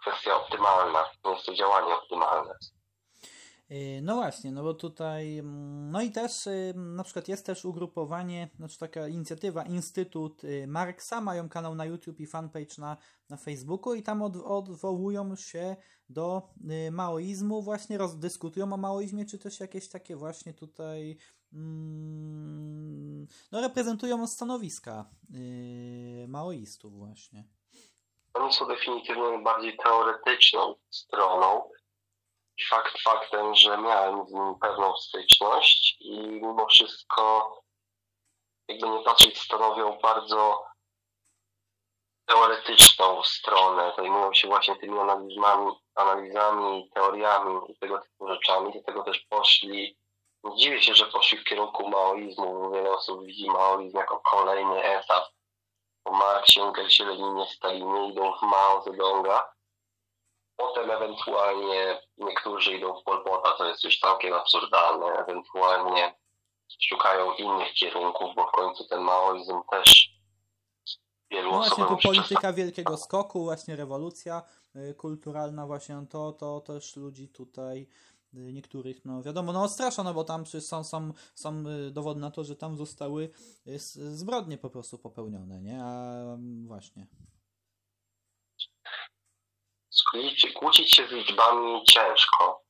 kwestia optymalna, nie jest to działanie optymalne. Yy, No właśnie, no bo tutaj, mm, no i też yy, na przykład jest też ugrupowanie, znaczy taka inicjatywa Instytut yy, Marksa, mają kanał na YouTube i fanpage na, na Facebooku i tam od, odwołują się do maoizmu, właśnie rozdyskutują o maoizmie, czy też jakieś takie właśnie tutaj mm, no reprezentują stanowiska yy, maoistów właśnie. Oni są definitywnie bardziej teoretyczną stroną. Fakt faktem, że miałem z nim pewną styczność i mimo wszystko, jakby nie patrzeć, stanowią bardzo teoretyczną stronę. Zajmują się właśnie tymi analizami, analizami, teoriami i tego typu rzeczami. Do tego też poszli. Nie dziwię się, że poszli w kierunku maoizmu, wiele osób widzi maoizm jako kolejny etap po Marksie, Engelsie, Leninie, Stalinie idą w Mao Zedonga. Potem ewentualnie niektórzy idą w Pol Pota, to jest już całkiem absurdalne. Ewentualnie szukają innych kierunków, bo w końcu ten maoizm też wielu No właśnie tu polityka wielkiego skoku, właśnie rewolucja y, kulturalna, właśnie to, to też ludzi tutaj y, niektórych, no wiadomo, no odstrasza, no bo tam przecież są, są, są y, dowody na to, że tam zostały zbrodnie po prostu popełnione, nie? A mm, właśnie. Kłócić, kłócić się z liczbami ciężko.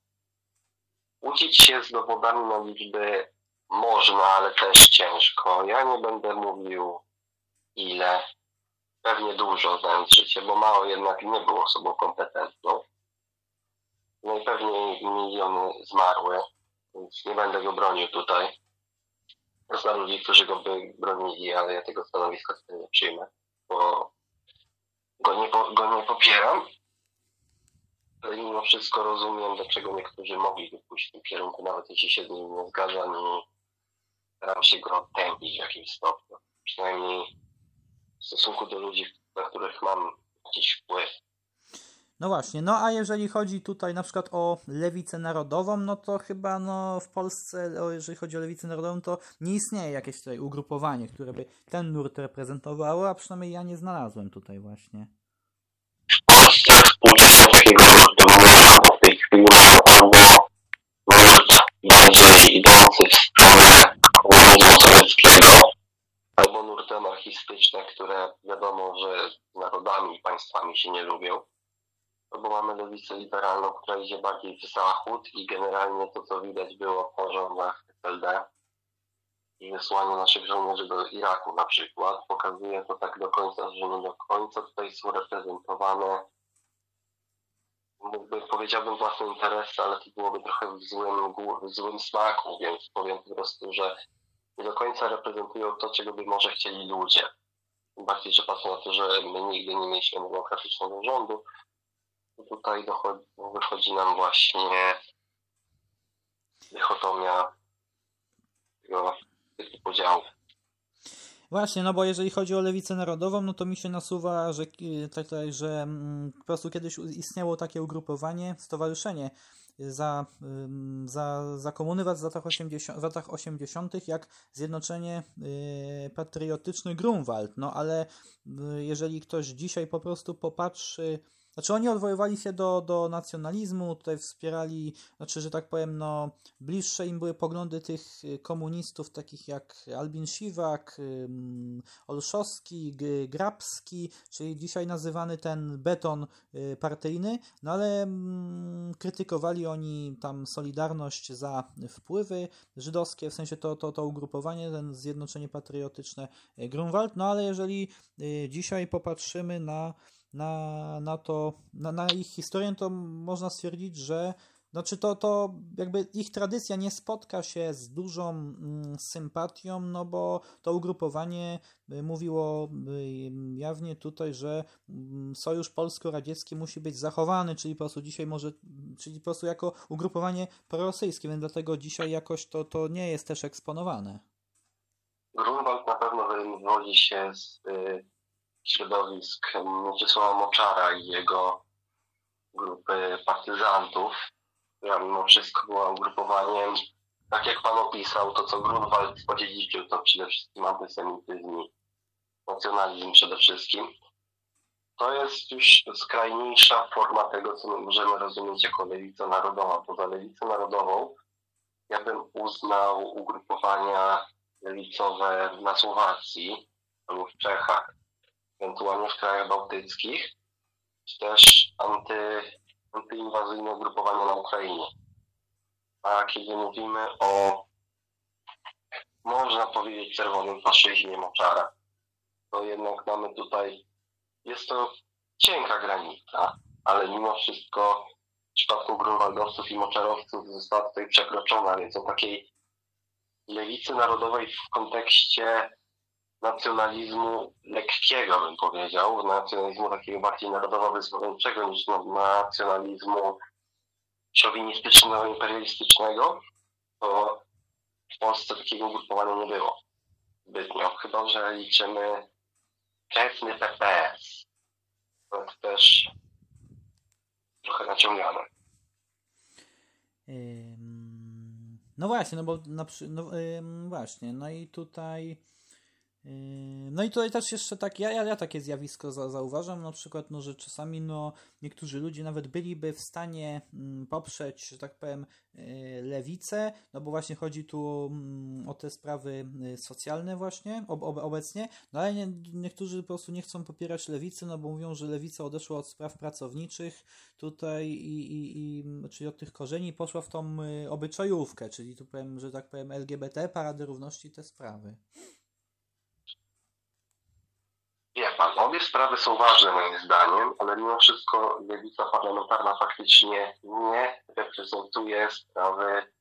Kłócić się z dowodami na liczby można, ale też ciężko. Ja nie będę mówił ile. Pewnie dużo znając życie, bo mało jednak nie był osobą kompetentną. Najpewniej miliony zmarły, więc nie będę go bronił tutaj. Znam ludzi, którzy go by bronili, ale ja tego stanowiska tutaj nie przyjmę, bo go nie, po, go nie popieram. Mimo wszystko rozumiem, dlaczego niektórzy mogliby pójść w tym kierunku, nawet jeśli się z nim nie zgadzam i staram się go tępić w jakimś stopniu. Przynajmniej w stosunku do ludzi, na których mam jakiś wpływ. No właśnie, no a jeżeli chodzi tutaj na przykład o lewicę narodową, no to chyba no w Polsce, jeżeli chodzi o lewicę narodową, to nie istnieje jakieś tutaj ugrupowanie, które by ten nurt reprezentowało, a przynajmniej ja nie znalazłem tutaj właśnie. Nie ma, bo w tej chwili albo nurt bardziej idący w stronę komunizmu sowieckiego, albo nurty anarchistyczne, które wiadomo, że z narodami i państwami się nie lubią. Albo mamy lewicę liberalną, która idzie bardziej w zachód i generalnie to, co widać było po rządach SLD i wysłaniu naszych żołnierzy do Iraku na przykład, pokazuje to tak do końca, że nie do końca tutaj są reprezentowane mógłby, powiedziałbym własne interesy, ale to byłoby trochę w złym, w złym smaku, więc powiem po prostu, że nie do końca reprezentują to, czego by może chcieli ludzie. Bardziej, że patrzą na to, że my nigdy nie mieliśmy demokratycznego rządu, tutaj dochodzi, wychodzi nam właśnie dychotomia tego podziału. Właśnie, no bo jeżeli chodzi o lewicę narodową, no to mi się nasuwa, że, tutaj, że mm, po prostu kiedyś istniało takie ugrupowanie, stowarzyszenie za, za, za komuny w latach 80, w latach 80., jak Zjednoczenie y, Patriotyczne Grunwald. No ale y, jeżeli ktoś dzisiaj po prostu popatrzy znaczy oni odwoływali się do, do nacjonalizmu, tutaj wspierali, znaczy, że tak powiem, no, bliższe im były poglądy tych y, komunistów, takich jak Albin Siwak, Olszowski, Grabski, czyli dzisiaj nazywany ten beton y, partyjny, no ale mm, krytykowali oni tam Solidarność za wpływy żydowskie, w sensie to, to, to ugrupowanie, ten Zjednoczenie Patriotyczne y, Grunwald, no ale jeżeli dzisiaj popatrzymy na na, na to, na, na ich historię, to można stwierdzić, że znaczy to, to jakby ich tradycja nie spotka się z dużą mm, sympatią, no bo to ugrupowanie y, mówiło y, jawnie tutaj, że mm, Sojusz Polsko-Radziecki musi być zachowany, czyli po prostu dzisiaj może, czyli po prostu jako ugrupowanie prorosyjskie, więc dlatego dzisiaj jakoś to, to nie jest też eksponowane. Grunwald na pewno wywodzi się z y, środowisk Mieczysława Moczara i jego grupy partyzantów, która mimo wszystko była ugrupowaniem, tak jak Pan opisał, to co Grunwald odziedziczył, to przede wszystkim antysemityzm i nacjonalizm przede wszystkim. To jest już skrajniejsza forma tego, co my możemy rozumieć jako lewica narodowa. Poza lewicą narodową ja bym uznał ugrupowania lewicowe na Słowacji albo w Czechach ewentualnie w krajach bałtyckich, czy też anty, antyinwazyjne ugrupowania na Ukrainie. A kiedy mówimy o, można powiedzieć, czerwonym faszyzmie Moczara, to jednak mamy tutaj, jest to cienka granica, ale mimo wszystko w przypadku grunwaldowców i moczarowców została tutaj przekroczona, więc o takiej lewicy narodowej w kontekście nacjonalizmu lekkiego, bym powiedział, nacjonalizmu takiego bardziej narodowo-wyzwoleńczego niż nacjonalizmu szowinistyczno-imperialistycznego, to w Polsce takiego ugrupowania nie było zbytnio, chyba że liczymy krewny PPS. To też trochę naciągane. No właśnie, no bo na, no, właśnie, no i tutaj no i tutaj też jeszcze tak, ja, ja, ja takie zjawisko za, zauważam, na przykład, no, że czasami no, niektórzy ludzie nawet byliby w stanie mm, poprzeć, że tak powiem, yy, lewicę, no bo właśnie chodzi tu mm, o te sprawy yy, socjalne właśnie ob, ob, obecnie, no ale nie, niektórzy po prostu nie chcą popierać lewicy, no bo mówią, że lewica odeszła od spraw pracowniczych tutaj i, i, i czyli od tych korzeni poszła w tą obyczajówkę, czyli tu powiem, że tak powiem LGBT, parady równości, te sprawy. Wie pan, obie sprawy są ważne moim zdaniem, ale mimo wszystko lewica parlamentarna faktycznie nie reprezentuje sprawy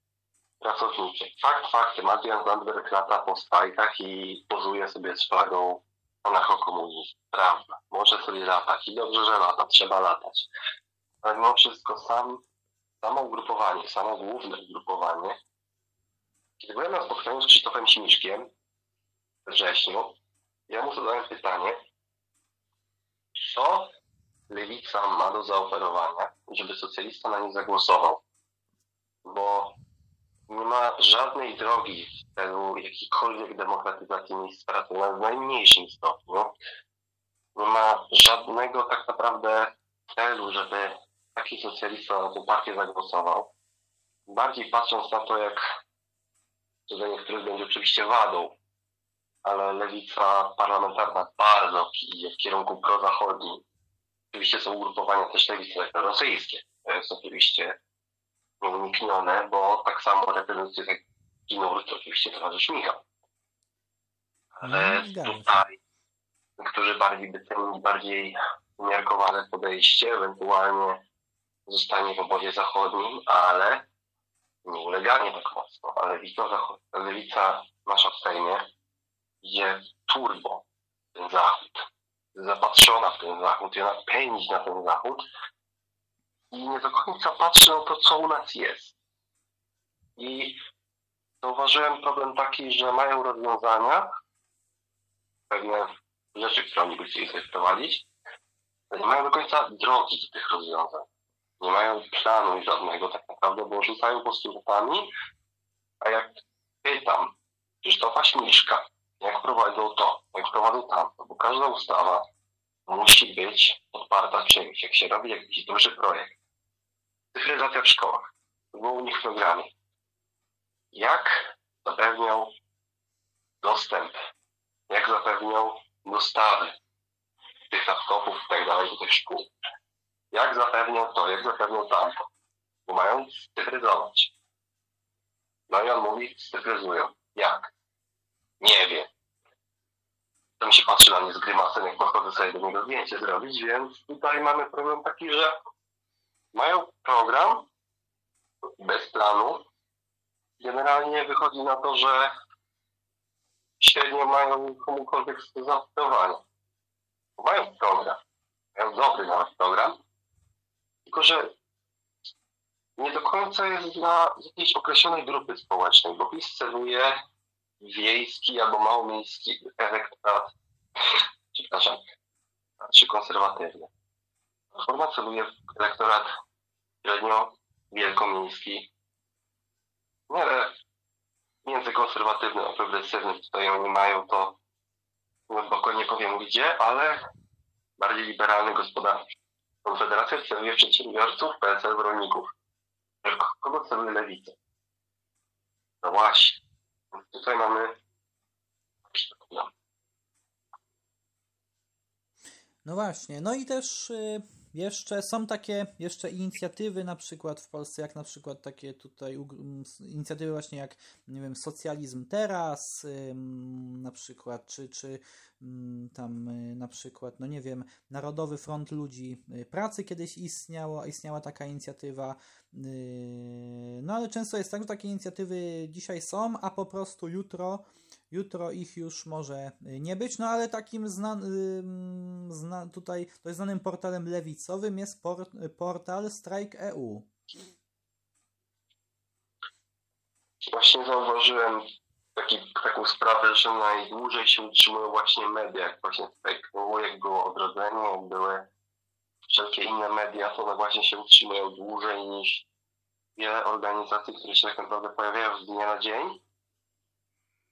pracowniczej. Fakt faktem, Adrian Zandberg lata po strajkach i pozuje sobie z flagą anarchokomunizmu. Prawda, może sobie latać i dobrze, że lata, trzeba latać. Ale mimo wszystko sam, samo ugrupowanie, samo główne ugrupowanie, kiedy byłem na spotkaniu z Krzysztofem Simiszkiem we wrześniu, ja mu zadałem pytanie, co lewica ma do zaoferowania, żeby socjalista na nie zagłosował. Bo nie ma żadnej drogi w celu jakiejkolwiek demokratyzacji miejsc pracy, na najmniejszym stopniu. Nie ma żadnego tak naprawdę celu, żeby taki socjalista na tę partię zagłosował. Bardziej patrząc na to, jak dla niektórych będzie oczywiście wadą, ale lewica parlamentarna bardzo idzie w kierunku prozachodnim. Oczywiście są ugrupowania też lewicy rosyjskie. To jest oczywiście nieuniknione, bo tak samo reprezentuje jak Kinur, to oczywiście towarzysz Michał. Ale no, tutaj niektórzy bardziej by cenili bardziej umiarkowane podejście, ewentualnie zostanie w obozie zachodnim, ale nie uleganie tak mocno. Ale lewica, lewica nasza w Sejmie idzie turbo ten zachód. Zapatrzona w ten zachód i ona pędzi na ten zachód i nie do końca patrzy na to, co u nas jest. I zauważyłem problem taki, że mają rozwiązania, pewne rzeczy, które oni by chcieli sobie wprowadzić, nie mają do końca drogi do tych rozwiązań. Nie mają planu żadnego tak naprawdę, bo rzucają postulatami, a jak pytam Krzysztofa Śmiszka, jak prowadzą to, jak prowadzą tamto, bo każda ustawa musi być odparta czymś. Jak się robi jakiś duży projekt, cyfryzacja w szkołach, było u nich w programie. Jak zapewniał dostęp, jak zapewniał dostawy tych laptopów i tak dalej do tych szkół. Jak zapewnią to, jak zapewnią tamto. Bo mają cyfryzować. No i on mówi, cyfryzują. Jak? Nie wiem. Tam się patrzy na mnie z grymasem, jak podchodzę sobie do niego zdjęcie zrobić, więc tutaj mamy problem taki, że mają program bez planu. Generalnie wychodzi na to, że średnio mają komukolwiek zastosowanie. Mają program, mają dobry nawet program, tylko że nie do końca jest dla jakiejś określonej grupy społecznej, bo PiS celuje wiejski albo małomiejski elektorat, przepraszam, czy konserwatywny. Platforma celuje w elektorat średnio wielkomiejski, ale między konserwatywnym a progresywnym tutaj oni mają to głęboko nie powiem gdzie, ale bardziej liberalny gospodarczy. Konfederacja celuje przedsiębiorców, PSL w rolników. Kogo celuje lewica? No właśnie. Tutaj mamy no właśnie, no i też y, jeszcze są takie jeszcze inicjatywy na przykład w Polsce, jak na przykład takie tutaj inicjatywy właśnie jak, nie wiem, socjalizm teraz na przykład, czy, czy tam y, na przykład, no nie wiem, Narodowy Front Ludzi y, Pracy kiedyś istniało, istniała taka inicjatywa, no ale często jest tak, że takie inicjatywy dzisiaj są, a po prostu jutro Jutro ich już może nie być, no ale takim zna, zna, tutaj dość znanym portalem lewicowym jest port, portal Strike.eu. Właśnie zauważyłem taki, taką sprawę, że najdłużej się utrzymują właśnie media, jak właśnie Strike.eu, jak było Odrodzenie, jak były wszelkie inne media, to one właśnie się utrzymują dłużej niż wiele organizacji, które się tak naprawdę pojawiają z dnia na dzień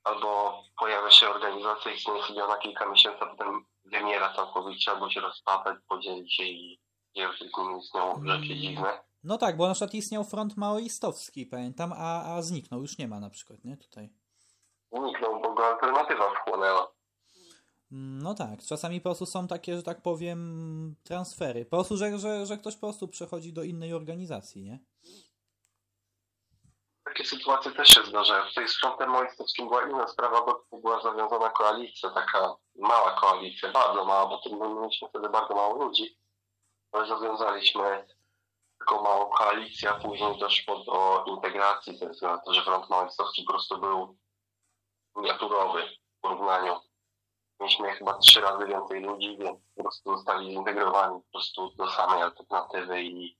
albo pojawia się organizacja, istnieje sobie ona kilka miesięcy, a potem wymiera całkowicie, albo się rozpada, podzieli się i nim istnieją rzeczy mm. dziwne. No tak, bo na przykład istniał front maoistowski, pamiętam, a, a zniknął, już nie ma na przykład, nie? Tutaj. Zniknął, bo go alternatywa wchłonęła. Mm, no tak, czasami po prostu są takie, że tak powiem, transfery. Po prostu, że, że, że ktoś po prostu przechodzi do innej organizacji, nie? Takie sytuacje też się zdarzają. Tutaj z frontem moistowskim była inna sprawa, bo tu była zawiązana koalicja, taka mała koalicja, bardzo mała, bo tu mieliśmy wtedy bardzo mało ludzi, ale zawiązaliśmy taką małą koalicję, a później doszło do integracji, ze względu na to, że front moistowski po prostu był miniaturowy w porównaniu. Mieliśmy chyba trzy razy więcej ludzi, więc po prostu zostali zintegrowani po prostu do samej alternatywy i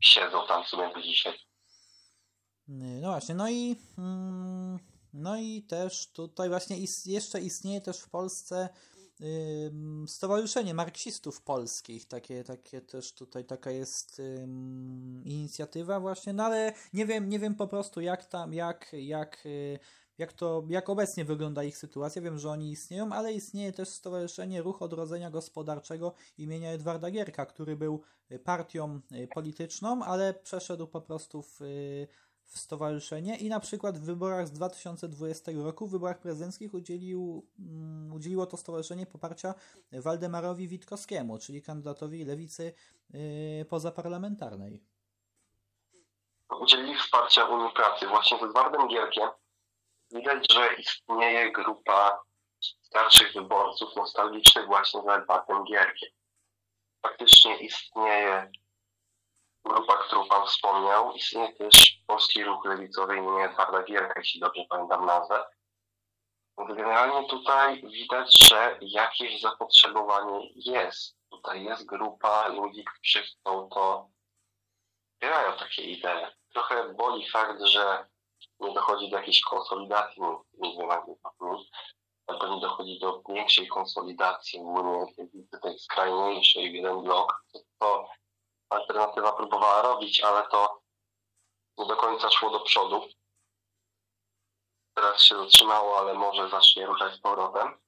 siedzą tam w sumie do dzisiaj. No właśnie, no i mm, no i też tutaj właśnie jeszcze istnieje też w Polsce Stowarzyszenie Marksistów Polskich, takie, takie też tutaj taka jest inicjatywa właśnie, no ale nie wiem, nie wiem po prostu jak tam, jak, jak, y, jak to, jak obecnie wygląda ich sytuacja, wiem, że oni istnieją, ale istnieje też Stowarzyszenie Ruch Odrodzenia Gospodarczego imienia Edwarda Gierka, który był partią y, polityczną, ale przeszedł po prostu w y, w stowarzyszenie i na przykład w wyborach z 2020 roku, w wyborach prezydenckich udzielił, um, udzieliło to stowarzyszenie poparcia Waldemarowi Witkowskiemu, czyli kandydatowi lewicy yy, pozaparlamentarnej. Udzielili wsparcia Unii Pracy właśnie z Edwardem Gierkiem. Widać, że istnieje grupa starszych wyborców nostalgicznych właśnie za Edwardem Gierkiem. Faktycznie istnieje grupa, którą Pan wspomniał, istnieje też Polski Ruch Lewicowy imienia Edwarda Gierka, jeśli dobrze pamiętam nazwę. Generalnie tutaj widać, że jakieś zapotrzebowanie jest. Tutaj jest grupa ludzi, którzy chcą to, wspierają takie idee. Trochę boli fakt, że nie dochodzi do jakiejś konsolidacji między dwoma grupami, albo nie dochodzi do większej konsolidacji ogólnie tej skrajniejszej w jeden blok, to alternatywa próbowała robić, ale to nie do końca szło do przodu. Teraz się zatrzymało, ale może zacznie ruszać z powrotem.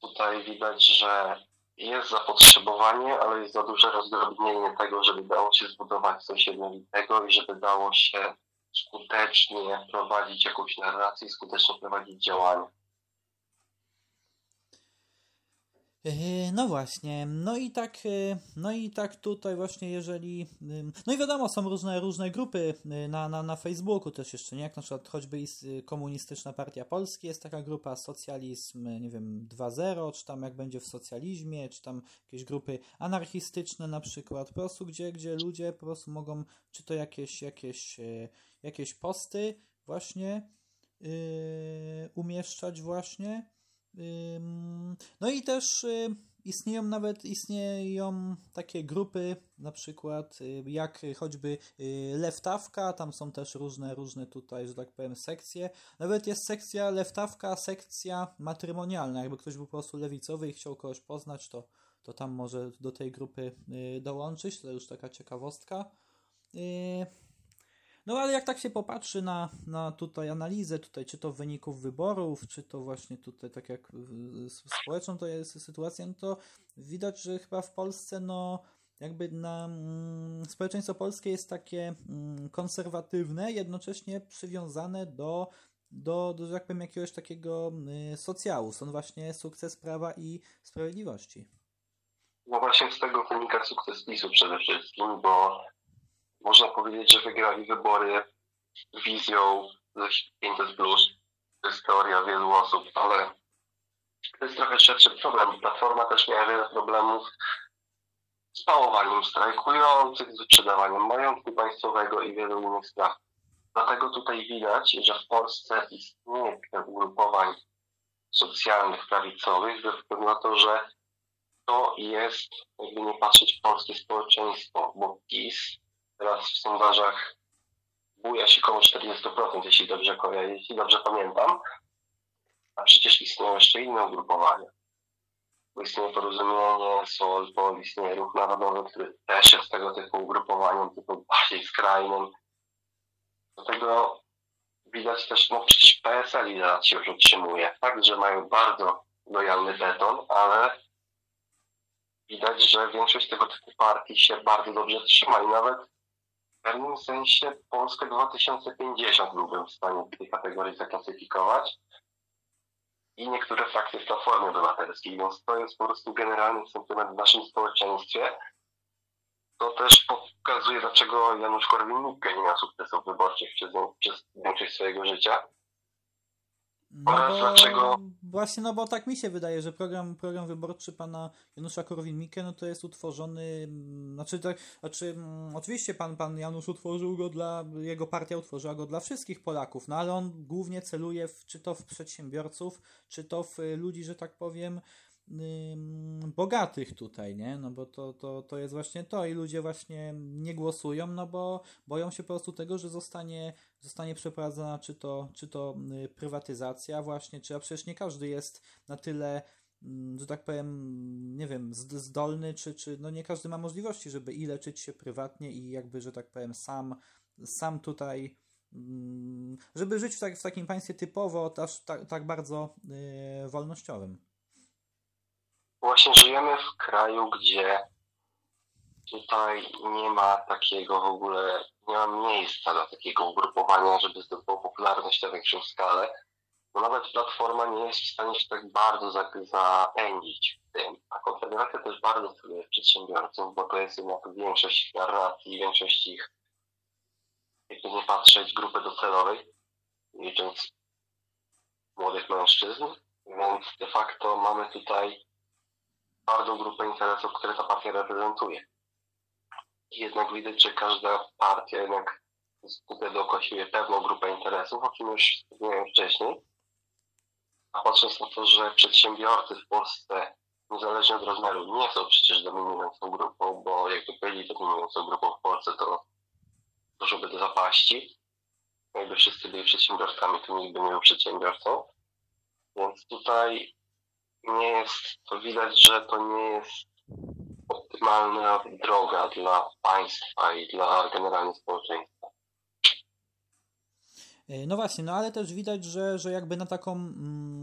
Tutaj widać, że jest zapotrzebowanie, ale jest za duże rozdrobnienie tego, żeby dało się zbudować coś jednolitego i żeby dało się skutecznie prowadzić jakąś narrację i skutecznie prowadzić działania. Yy, no właśnie, no i tak, yy, no i tak tutaj właśnie jeżeli, yy, no i wiadomo, są różne, różne grupy na, na, na Facebooku też jeszcze, nie? Jak na przykład choćby Komunistyczna Partia Polski jest taka grupa, Socjalizm, nie wiem, 2.0, czy tam jak będzie w socjalizmie, czy tam jakieś grupy anarchistyczne na przykład, po prostu gdzie, gdzie ludzie po prostu mogą, czy to jakieś, jakieś, jakieś posty właśnie umieszczać właśnie, no i też y, istnieją nawet istnieją takie grupy, na przykład y, jak choćby y, lewtawka, tam są też różne, różne tutaj, że tak powiem, sekcje. Nawet jest sekcja lewtawka, sekcja matrymonialna. Jakby ktoś był po prostu lewicowy i chciał kogoś poznać, to, to tam może do tej grupy dołączyć. To już taka ciekawostka. No ale jak tak się popatrzy na, na tutaj analizę, tutaj czy to wyników wyborów, czy to właśnie tutaj tak jak społeczną to jest sytuacja, no to widać, że chyba w Polsce no jakby na mm, społeczeństwo polskie jest takie mm, konserwatywne, jednocześnie przywiązane do do, do, powiem, jakiegoś takiego y, socjału. Są właśnie sukces prawa i sprawiedliwości. No właśnie z tego wynika sukces PiSu przede wszystkim, bo można powiedzieć, że wygrali wybory wizją 500 plus. To jest teoria wielu osób, ale to jest trochę szerszy problem. Platforma też miała wiele problemów z pałowaniem strajkujących, z wyprzedawaniem majątku państwowego i wielu innych spraw. Dlatego tutaj widać, że w Polsce istnieje ugrupowań socjalnych, prawicowych, ze względu na to, że to jest, jakby nie patrzeć, polskie społeczeństwo, bo PiS teraz w sondażach buja się koło 40%, jeśli dobrze, jeśli dobrze pamiętam. A przecież istnieją jeszcze inne ugrupowania. Bo istnieje porozumienie, SOLPOL, istnieje Ruch Narodowy, który też jest tego typu ugrupowaniem, tylko bardziej skrajnym. Do tego widać też, no przecież PSL ile się już utrzymuje. Fakt, że mają bardzo lojalny beton, ale widać, że większość tego typu partii się bardzo dobrze trzyma i nawet pewnym sensie Polskę 2050 byłbym w stanie w tej kategorii zaklasyfikować i niektóre frakcje w Platformie Obywatelskiej, więc to jest po prostu generalny sentyment w naszym społeczeństwie. To też pokazuje, dlaczego Janusz Korwin-Mikke nie miał sukcesów wyborczych przez, przez większość swojego życia no bo, dlaczego? Właśnie, no bo tak mi się wydaje, że program, program wyborczy pana Janusza Korwin-Mikke, no to jest utworzony, mm, znaczy, tak, znaczy mm, oczywiście pan, pan Janusz utworzył go dla, jego partia utworzyła go dla wszystkich Polaków, no ale on głównie celuje w, czy to w przedsiębiorców, czy to w ludzi, że tak powiem, bogatych tutaj, nie? No bo to, to, to jest właśnie to i ludzie właśnie nie głosują, no bo boją się po prostu tego, że zostanie, zostanie przeprowadzona czy to, czy to prywatyzacja właśnie, czy a przecież nie każdy jest na tyle że tak powiem, nie wiem, zdolny, czy, czy no nie każdy ma możliwości, żeby i leczyć się prywatnie i jakby, że tak powiem, sam, sam tutaj żeby żyć w, tak, w takim państwie typowo, aż tak, tak bardzo yy, wolnościowym. Właśnie żyjemy w kraju, gdzie tutaj nie ma takiego w ogóle, nie ma miejsca dla takiego ugrupowania, żeby zdobyło popularność na większą skalę. Bo nawet Platforma nie jest w stanie się tak bardzo zapędzić w tym. A Konfederacja też bardzo celuje przedsiębiorców, bo to jest jednak większość narracji, większość ich, jakby nie patrzeć, grupy docelowej, licząc młodych mężczyzn. Więc de facto mamy tutaj bardzo grupę interesów, które ta partia reprezentuje. Jednak widać, że każda partia jednak skupia dookoła siebie pewną grupę interesów, o czym już wspomniałem wcześniej. A patrząc na to, że przedsiębiorcy w Polsce, niezależnie od rozmiaru, nie są przecież dominującą grupą, bo jakby byli dominującą grupą w Polsce, to doszłoby do zapaści. jakby wszyscy byli przedsiębiorcami, to nikt by nie był przedsiębiorcą. Więc tutaj nie jest, to widać, że to nie jest optymalna droga dla państwa i dla generalnie społeczeństwa. E, no właśnie, no ale też widać, że, że jakby na taką, mm,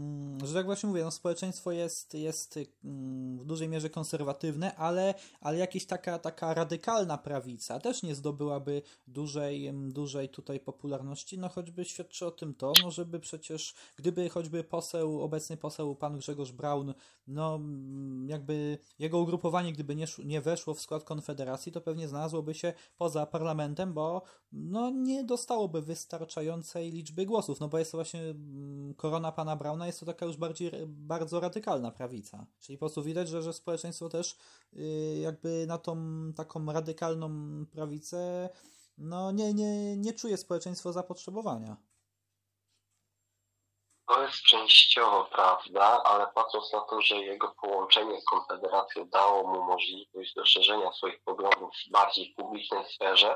że jak właśnie mówię, no społeczeństwo jest, jest mm, w dużej mierze konserwatywne, ale, ale jakaś taka, taka radykalna prawica też nie zdobyłaby dużej, dużej tutaj popularności, no choćby świadczy o tym to, no żeby przecież, gdyby choćby poseł, obecny poseł pan Grzegorz Braun, no mm, jakby jego ugrupowanie, gdyby nie, nie weszło w skład Konfederacji, to pewnie znalazłoby się poza parlamentem, bo no nie dostałoby wystarczającej liczby głosów, no bo jest to właśnie mm, korona pana Brauna, jest to taka już bardziej bardzo radykalna prawica. Czyli po prostu widać, że, że społeczeństwo też y, jakby na tą taką radykalną prawicę no nie, nie, nie czuje społeczeństwo zapotrzebowania. To jest częściowo prawda, ale patrząc na to, że jego połączenie z Konfederacją dało mu możliwość doszerzenia swoich poglądów w bardziej publicznej sferze,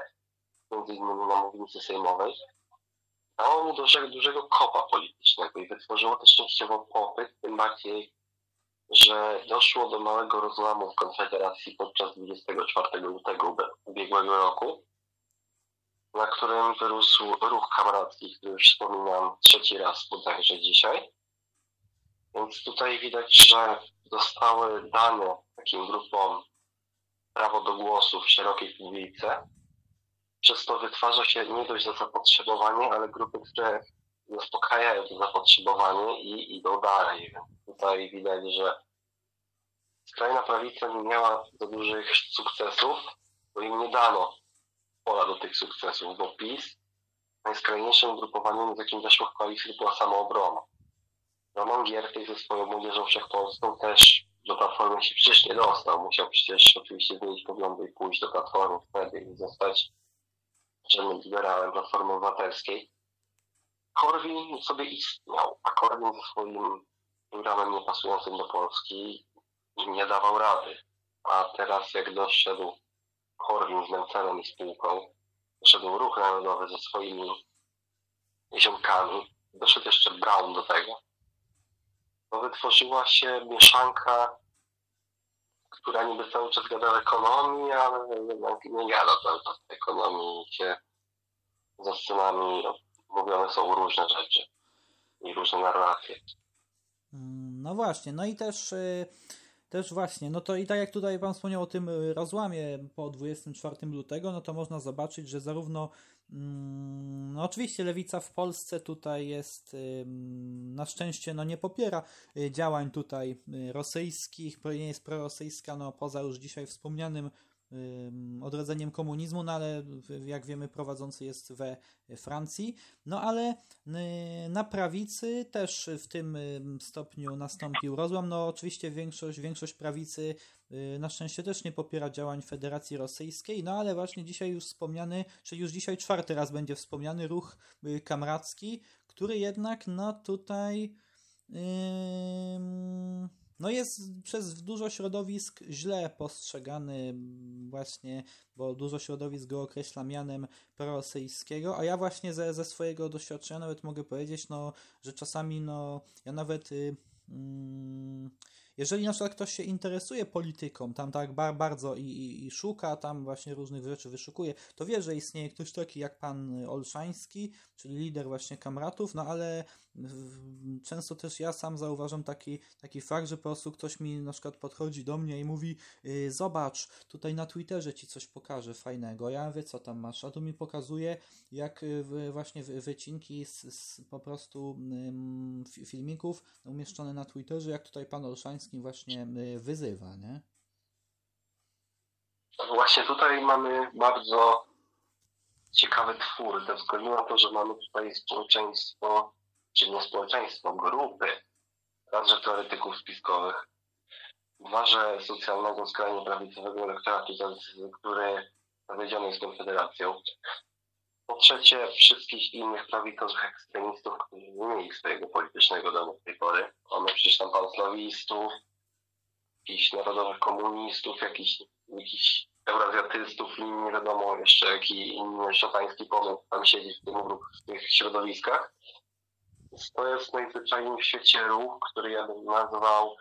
między innymi na mównicy sejmowej, dało mu dużego, dużego kopa politycznego i wytworzyło też częściowo popyt, tym bardziej, że doszło do małego rozłamu w Konfederacji podczas 24 lutego ubiegłego roku, na którym wyrósł ruch kamaradzki, który już wspominam trzeci raz bodajże dzisiaj. Więc tutaj widać, że zostały dane takim grupom prawo do głosu w szerokiej publice, przez to wytwarza się nie dość za zapotrzebowanie, ale grupy, które zaspokajają to zapotrzebowanie i idą dalej. Tutaj widać, że skrajna prawica nie miała za dużych sukcesów, bo im nie dano pola do tych sukcesów, bo PiS najskrajniejszym ugrupowaniem, z jakim weszło w koalicję, była samoobrona. Roman Giertych ze swoją młodzieżą wszechpolską też do Platformy się przecież nie dostał. Musiał przecież oczywiście zmienić poglądy i pójść do Platformy wtedy i zostać czynnym liberałem Platformy Obywatelskiej, Korwin sobie istniał, a Korwin ze swoim programem niepasującym do Polski nie dawał rady. A teraz jak doszedł Korwin z Mencelem i spółką, doszedł Ruch Narodowy ze swoimi ziomkami, doszedł jeszcze Brown do tego, to wytworzyła się mieszanka która niby cały czas gada o ekonomii, ale jednak nie gada cały czas o ekonomii, gdzie za scenami mówione są różne rzeczy i różne narracje. Mm, no właśnie, no i też, y, też właśnie, no to i tak jak tutaj Pan wspomniał o tym y, rozłamie po 24 lutego, no to można zobaczyć, że zarówno Mm, no oczywiście lewica w Polsce tutaj jest na szczęście no nie popiera y, działań tutaj y, rosyjskich, nie jest prorosyjska, no poza już dzisiaj wspomnianym odrodzeniem komunizmu, no ale jak wiemy prowadzący jest we Francji. No ale y, na prawicy też w tym stopniu nastąpił rozłam. No oczywiście większość, większość prawicy y, na szczęście też nie popiera działań Federacji Rosyjskiej, no ale właśnie dzisiaj już wspomniany, czyli już dzisiaj czwarty raz będzie wspomniany ruch y, kamracki, który jednak no tutaj yy, no jest przez dużo środowisk źle postrzegany właśnie, bo dużo środowisk go określa mianem prorosyjskiego, a ja właśnie ze, ze swojego doświadczenia nawet mogę powiedzieć, no, że czasami no, ja nawet y, mm, jeżeli na przykład ktoś się interesuje polityką, tam tak bar, bardzo i, i, i, szuka tam właśnie różnych rzeczy, wyszukuje, to wie, że istnieje ktoś taki jak pan Olszański, czyli lider właśnie kamratów, no ale często też ja sam zauważam taki, taki fakt, że po prostu ktoś mi na przykład podchodzi do mnie i mówi y, zobacz, tutaj na Twitterze ci coś pokażę fajnego, ja wie co tam masz, a tu mi pokazuje jak y, właśnie wycinki z, z po prostu filmików umieszczone na Twitterze, jak tutaj pan Olszański właśnie wyzywa, nie? Właśnie tutaj mamy bardzo ciekawy twór, ze względu na to, że mamy tutaj społeczeństwo czy nie społeczeństwo, grupy, raz, że teoretyków spiskowych, dwa, że socjalnego, skrajnie prawicowego elektoratu, który zawiedziony jest Konfederacją, po trzecie wszystkich innych prawicowych ekstremistów, którzy nie mieli swojego politycznego domu w tej pory. Mamy przecież tam panslawistów, jakichś narodowych komunistów, jakichś, jakichś eurazjatystów i nie wiadomo jeszcze jaki inny szatański pomysł tam siedzi w, tym, w tych środowiskach. To jest najzwyczajniej w świecie ruch, który ja bym nazwał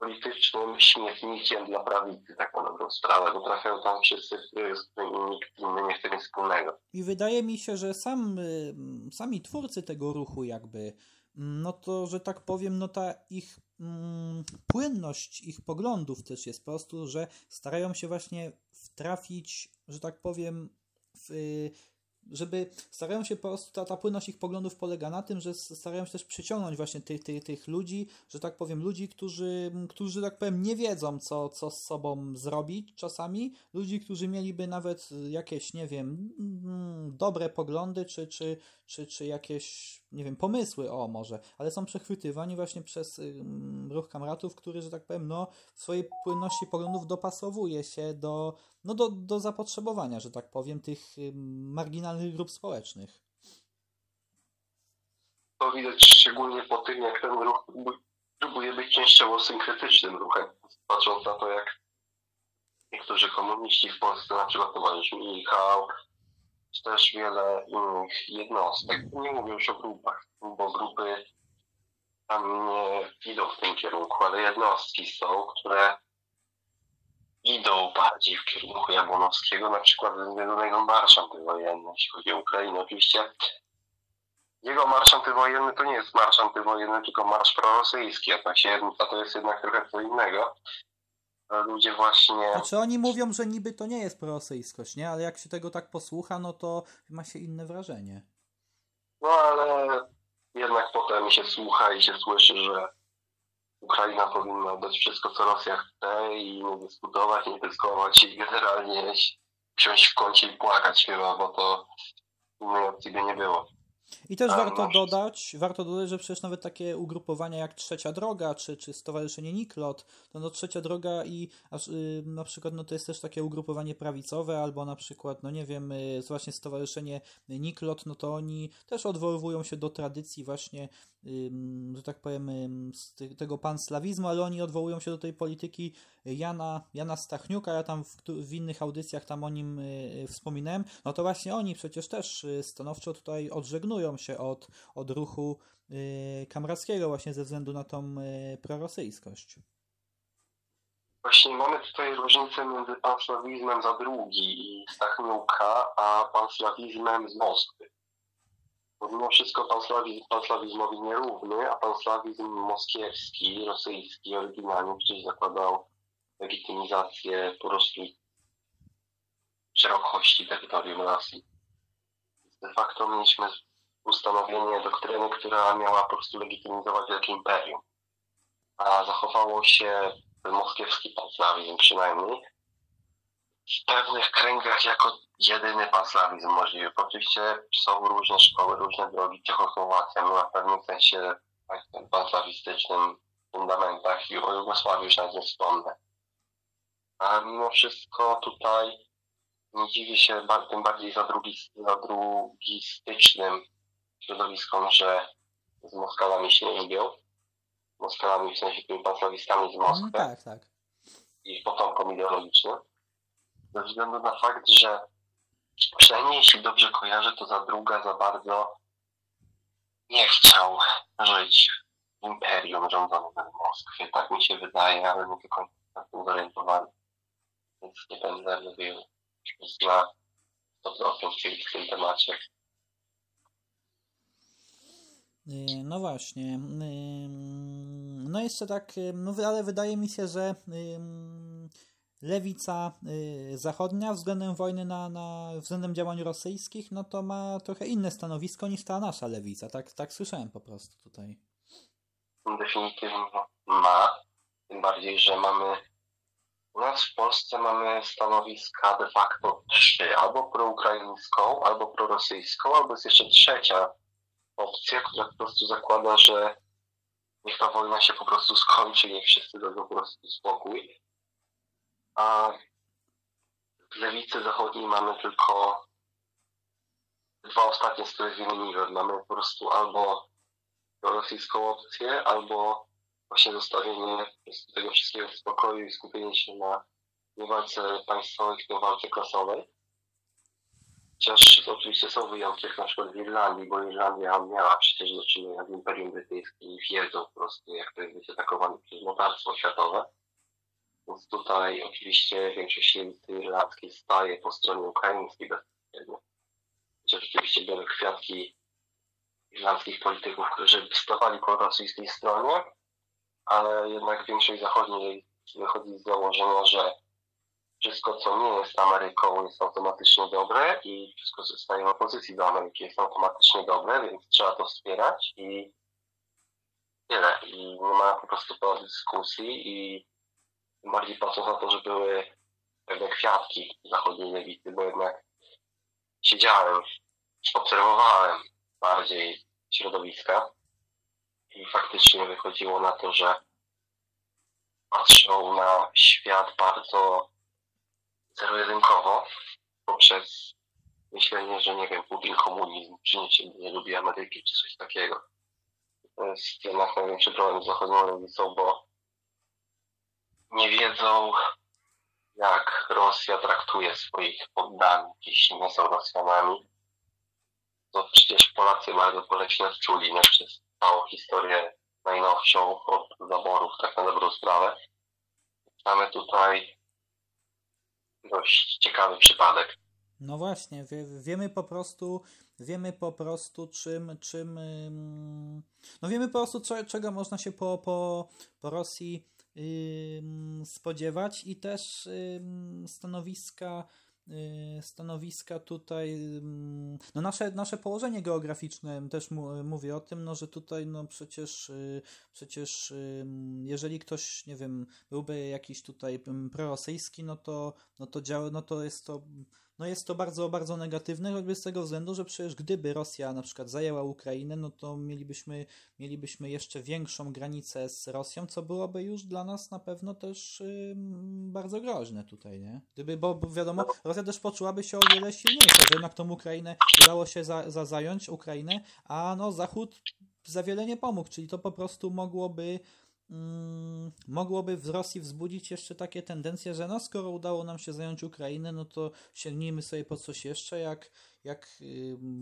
politycznym śmietnikiem dla prawicy, tak dobrą sprawę, bo trafiają tam wszyscy, z którymi nikt inny nie chce nic wspólnego. I wydaje mi się, że sam, y, sami twórcy tego ruchu jakby no to, że tak powiem, no ta ich mm, płynność ich poglądów też jest po prostu, że starają się właśnie wtrafić, że tak powiem, w, żeby starają się po prostu, ta, ta płynność ich poglądów polega na tym, że starają się też przyciągnąć właśnie tych, tych, tych ludzi, że tak powiem, ludzi, którzy, którzy tak powiem, nie wiedzą, co, co z sobą zrobić czasami, ludzi, którzy mieliby nawet jakieś, nie wiem, mm, dobre poglądy, czy, czy, czy, czy jakieś, nie wiem, pomysły, o może, ale są przechwytywani właśnie przez ruch kamratów, który, że tak powiem, no, w swojej płynności poglądów dopasowuje się do, no, do, do zapotrzebowania, że tak powiem, tych marginalnych grup społecznych. To widać szczególnie po tym, jak ten ruch próbuje być częściowo synkretycznym ruchem, patrząc na to, jak niektórzy komuniści w Polsce, na przykład towarzysz Michał, czy też wiele innych jednostek. Nie mówię już o grupach, bo grupy tam nie idą w tym kierunku, ale jednostki są, które idą bardziej w kierunku Jabłonowskiego, na przykład ze jego marsz antywojenny, jeśli chodzi o Ukrainę. Oczywiście jego marsz antywojenny to nie jest marsz antywojenny, tylko marsz prorosyjski, a to jest jednak trochę co innego. Ludzie właśnie... Znaczy oni mówią, że niby to nie jest prorosyjskość, nie? Ale jak się tego tak posłucha, no to ma się inne wrażenie. No ale jednak potem się słucha i się słyszy, że Ukraina powinna dać wszystko, co Rosja chce i nie dyskutować, nie dyskutować i generalnie wsiąść w kącie i płakać chyba, bo to innej opcji by nie było. I też warto dodać, warto dodać, że przecież nawet takie ugrupowania jak Trzecia Droga, czy, czy Stowarzyszenie Niklot, to no Trzecia Droga i aż, y, na przykład no to jest też takie ugrupowanie prawicowe, albo na przykład, no nie wiem, y, właśnie Stowarzyszenie Niklot, no to oni też odwoływują się do tradycji właśnie, y, że tak powiem, y, tego panslawizmu, ale oni odwołują się do tej polityki Jana, Jana Stachniuka, ja tam w, w innych audycjach tam o nim wspominałem, no to właśnie oni przecież też stanowczo tutaj odżegnują się od, od ruchu y, Kamrackiego właśnie ze względu na tą y, prorosyjskość. Właśnie mamy tutaj różnicę między panslawizmem za drugi i Stachniuka, a panslawizmem z Moskwy. Bo mimo wszystko panslawizm, panslawizmowi nierówny, a panslawizm moskiewski, rosyjski oryginalnie przecież zakładał legitymizację po prostu szerokości terytorium Rosji. De facto mieliśmy ustanowienie doktryny, która miała po prostu legitymizować Wielkie Imperium. A zachowało się moskiewski panslawizm przynajmniej w pewnych kręgach jako jedyny panslawizm możliwy. Oczywiście są różne szkoły, różne drogi. Czechosłowacja ma w pewnym sensie panslawistycznym fundamentach i o Jugosławii już nawet nie wspomnę. A mimo wszystko tutaj nie dziwię się tym bardziej za, drugi, za drugistycznym środowiskom, że z Moskalami się nie lubią. Moskalami w sensie tymi panslawistami z Moskwy. No, tak, tak. Ich potomkom ideologicznym. Ze względu na fakt, że przynajmniej jeśli dobrze kojarzę, to za druga za bardzo nie chciał żyć w imperium rządzonym w Moskwie. Tak mi się wydaje, ale nie końca na tym zorientowany. Więc nie będę mówił na 100% w tym temacie. Y, no właśnie. Y, no jeszcze tak, y, no ale wydaje mi się, że lewica zachodnia względem wojny na, na względem działań rosyjskich, no to ma trochę inne stanowisko niż ta nasza lewica. Tak, tak słyszałem po prostu tutaj. Definitywnie ma. Tym bardziej, że mamy u nas w Polsce mamy stanowiska de facto trzy. Albo proukraińską, albo prorosyjską, albo jest jeszcze trzecia opcja, która po prostu zakłada, że niech ta wojna się po prostu skończy, niech wszyscy dadzą po prostu spokój. A w lewicy zachodniej mamy tylko dwa ostatnie, z których wymieniłem. Mamy po prostu albo rosyjską opcję, albo właśnie zostawienie tego wszystkiego w spokoju i skupienie się na nie walce państwowej, tylko walce klasowej. Chociaż oczywiście są wyjątki, jak na przykład w Irlandii, bo Irlandia miała przecież do czynienia z Imperium Brytyjskim i wiedzą po prostu, jak to jest być atakowany przez mocarstwo światowe. Więc tutaj oczywiście większość lewicy irlandzkiej staje po stronie ukraińskiej bezpośrednio. Chociaż oczywiście były kwiatki irlandzkich polityków, którzy stawali po rosyjskiej stronie, ale jednak większość zachodniej wychodzi z założenia, że wszystko, co nie jest Ameryką, jest automatycznie dobre i wszystko, co staje w opozycji do Ameryki, jest automatycznie dobre, więc trzeba to wspierać i tyle. I nie ma po prostu po dyskusji i bardziej patrząc na to, że były pewne kwiatki zachodniej lewicy, bo jednak siedziałem, obserwowałem bardziej środowiska i faktycznie wychodziło na to, że patrzą na świat bardzo zero-jedynkowo poprzez myślenie, że nie wiem, Putin komunizm, czy nie, nie lubi Ameryki, czy coś takiego. To jest jednak największy problem z zachodnią bo nie wiedzą, jak Rosja traktuje swoich poddanych, jeśli nie są Rosjanami. To przecież Polacy bardzo boleśnie odczuli no, przez całą historię najnowszą od zaborów, tak na dobrą sprawę. Mamy tutaj dość ciekawy przypadek. No właśnie, wie, wiemy po prostu, wiemy po prostu czym, czym, no wiemy po prostu co, czego można się po, po, po Rosji spodziewać i też stanowiska Y, stanowiska tutaj, mm, no nasze, nasze położenie geograficzne też mówi o tym, no, że tutaj no przecież, y, przecież jeżeli ktoś, nie wiem, byłby jakiś tutaj prorosyjski, no to, no to działa, no to jest to no jest to bardzo, bardzo negatywne, choćby z tego względu, że przecież gdyby Rosja na przykład zajęła Ukrainę, no to mielibyśmy, mielibyśmy jeszcze większą granicę z Rosją, co byłoby już dla nas na pewno też bardzo groźne tutaj, nie? Gdyby, bo, bo wiadomo, Rosja też poczułaby się o wiele silniejsza, że jednak tą Ukrainę udało się za, za zająć, Ukrainę, a no Zachód za wiele nie pomógł, czyli to po prostu mogłoby mogłoby w Rosji wzbudzić jeszcze takie tendencje, że no skoro udało nam się zająć Ukrainę, no to sięgnijmy sobie po coś jeszcze, jak, jak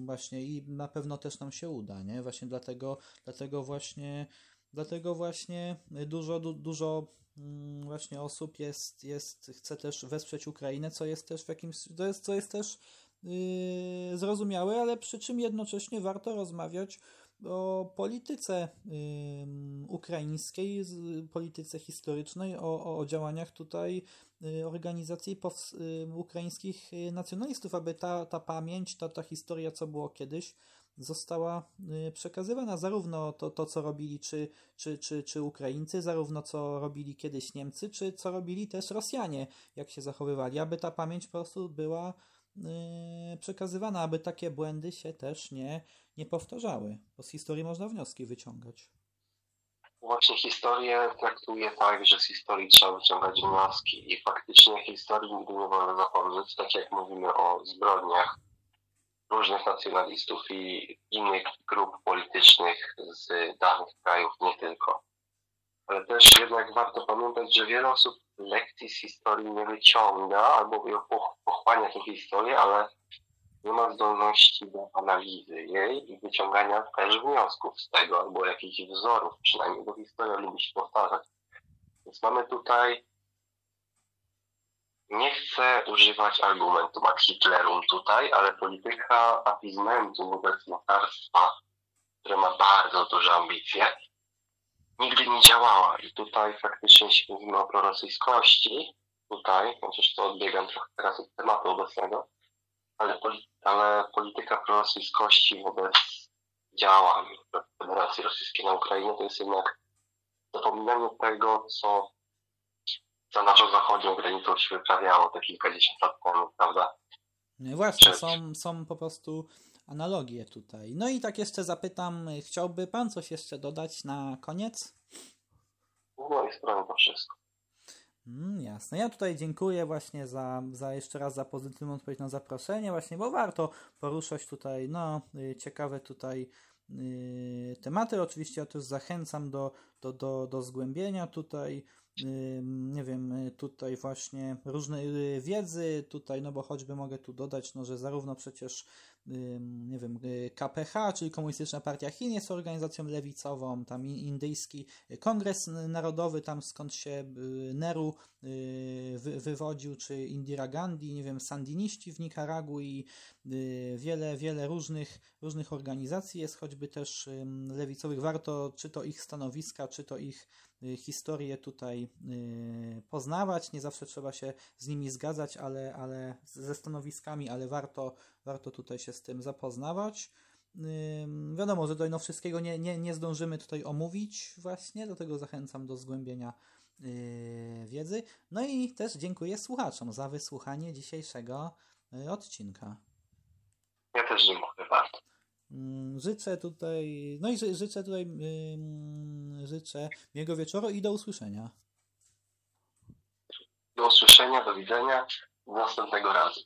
właśnie i na pewno też nam się uda, nie? Właśnie dlatego, dlatego właśnie dlatego właśnie dużo, du, dużo mm, właśnie osób jest, jest, chce też wesprzeć Ukrainę, co jest też w jakimś, to jest, co jest też yy, zrozumiałe, ale przy czym jednocześnie warto rozmawiać o polityce ukraińskiej, polityce historycznej, o, o działaniach tutaj y, organizacji ukraińskich nacjonalistów, aby ta, ta pamięć, ta, ta historia, co było kiedyś, została y, przekazywana. Zarówno to, to co robili czy, czy, czy, czy Ukraińcy, zarówno co robili kiedyś Niemcy, czy co robili też Rosjanie, jak się zachowywali, aby ta pamięć po prostu była Y, przekazywana, aby takie błędy się też nie, nie powtarzały, bo z historii można wnioski wyciągać. Właśnie historię traktuje tak, że z historii trzeba wyciągać wnioski i faktycznie historii nigdy nie wolno zapomnieć, tak jak mówimy o zbrodniach różnych nacjonalistów i innych grup politycznych z danych krajów, nie tylko. Ale też jednak warto pamiętać, że wiele osób lekcji z historii nie wyciąga albo pochłania tę historię, ale nie ma zdolności do analizy jej i wyciągania też wniosków z tego, albo jakichś wzorów przynajmniej, bo historia lubi się powtarzać. Więc mamy tutaj nie chcę używać argumentu ad Hitlerum tutaj, ale polityka apizmentu wobec mocarstwa, które ma bardzo duże ambicje, nigdy nie działała. I tutaj faktycznie, jeśli mówimy o prorosyjskości, tutaj, chociaż to odbiegam trochę teraz od tematu obecnego, ale, poli ale polityka prorosyjskości wobec działań Federacji Rosyjskiej na Ukrainie to jest jednak zapominanie tego, co za naszą zachodnią granicą się wyprawiało te kilkadziesiąt lat temu, prawda? No właśnie, są, są po prostu analogie tutaj. No i tak jeszcze zapytam, chciałby Pan coś jeszcze dodać na koniec? Z mojej strony to wszystko. Mm, jasne. Ja tutaj dziękuję właśnie za, za jeszcze raz za pozytywną odpowiedź na zaproszenie, właśnie, bo warto poruszać tutaj no, y, ciekawe tutaj yy, tematy. Oczywiście ja też zachęcam do, do, do, do zgłębienia tutaj nie wiem, tutaj właśnie różne wiedzy, tutaj, no bo choćby mogę tu dodać, no, że zarówno przecież nie wiem, KPH, czyli Komunistyczna Partia Chin jest organizacją lewicową, tam indyjski Kongres Narodowy, tam skąd się Nehru wywodził, czy Indira Gandhi, nie wiem, sandiniści w Nikaragui, wiele, wiele różnych, różnych organizacji jest, choćby też lewicowych. Warto czy to ich stanowiska, czy to ich Y, historię tutaj y, poznawać. Nie zawsze trzeba się z nimi zgadzać, ale, ale ze stanowiskami, ale warto, warto tutaj się z tym zapoznawać. Wiadomo, że do no wszystkiego nie, nie, nie zdążymy tutaj omówić właśnie, dlatego zachęcam do zgłębienia y, wiedzy. No i też dziękuję słuchaczom za wysłuchanie dzisiejszego odcinka. Ja też dziękuję bardzo. Mm, życzę tutaj, no i życzę tutaj, życzę miłego wieczoru i do usłyszenia. Do usłyszenia, do widzenia, do następnego razu.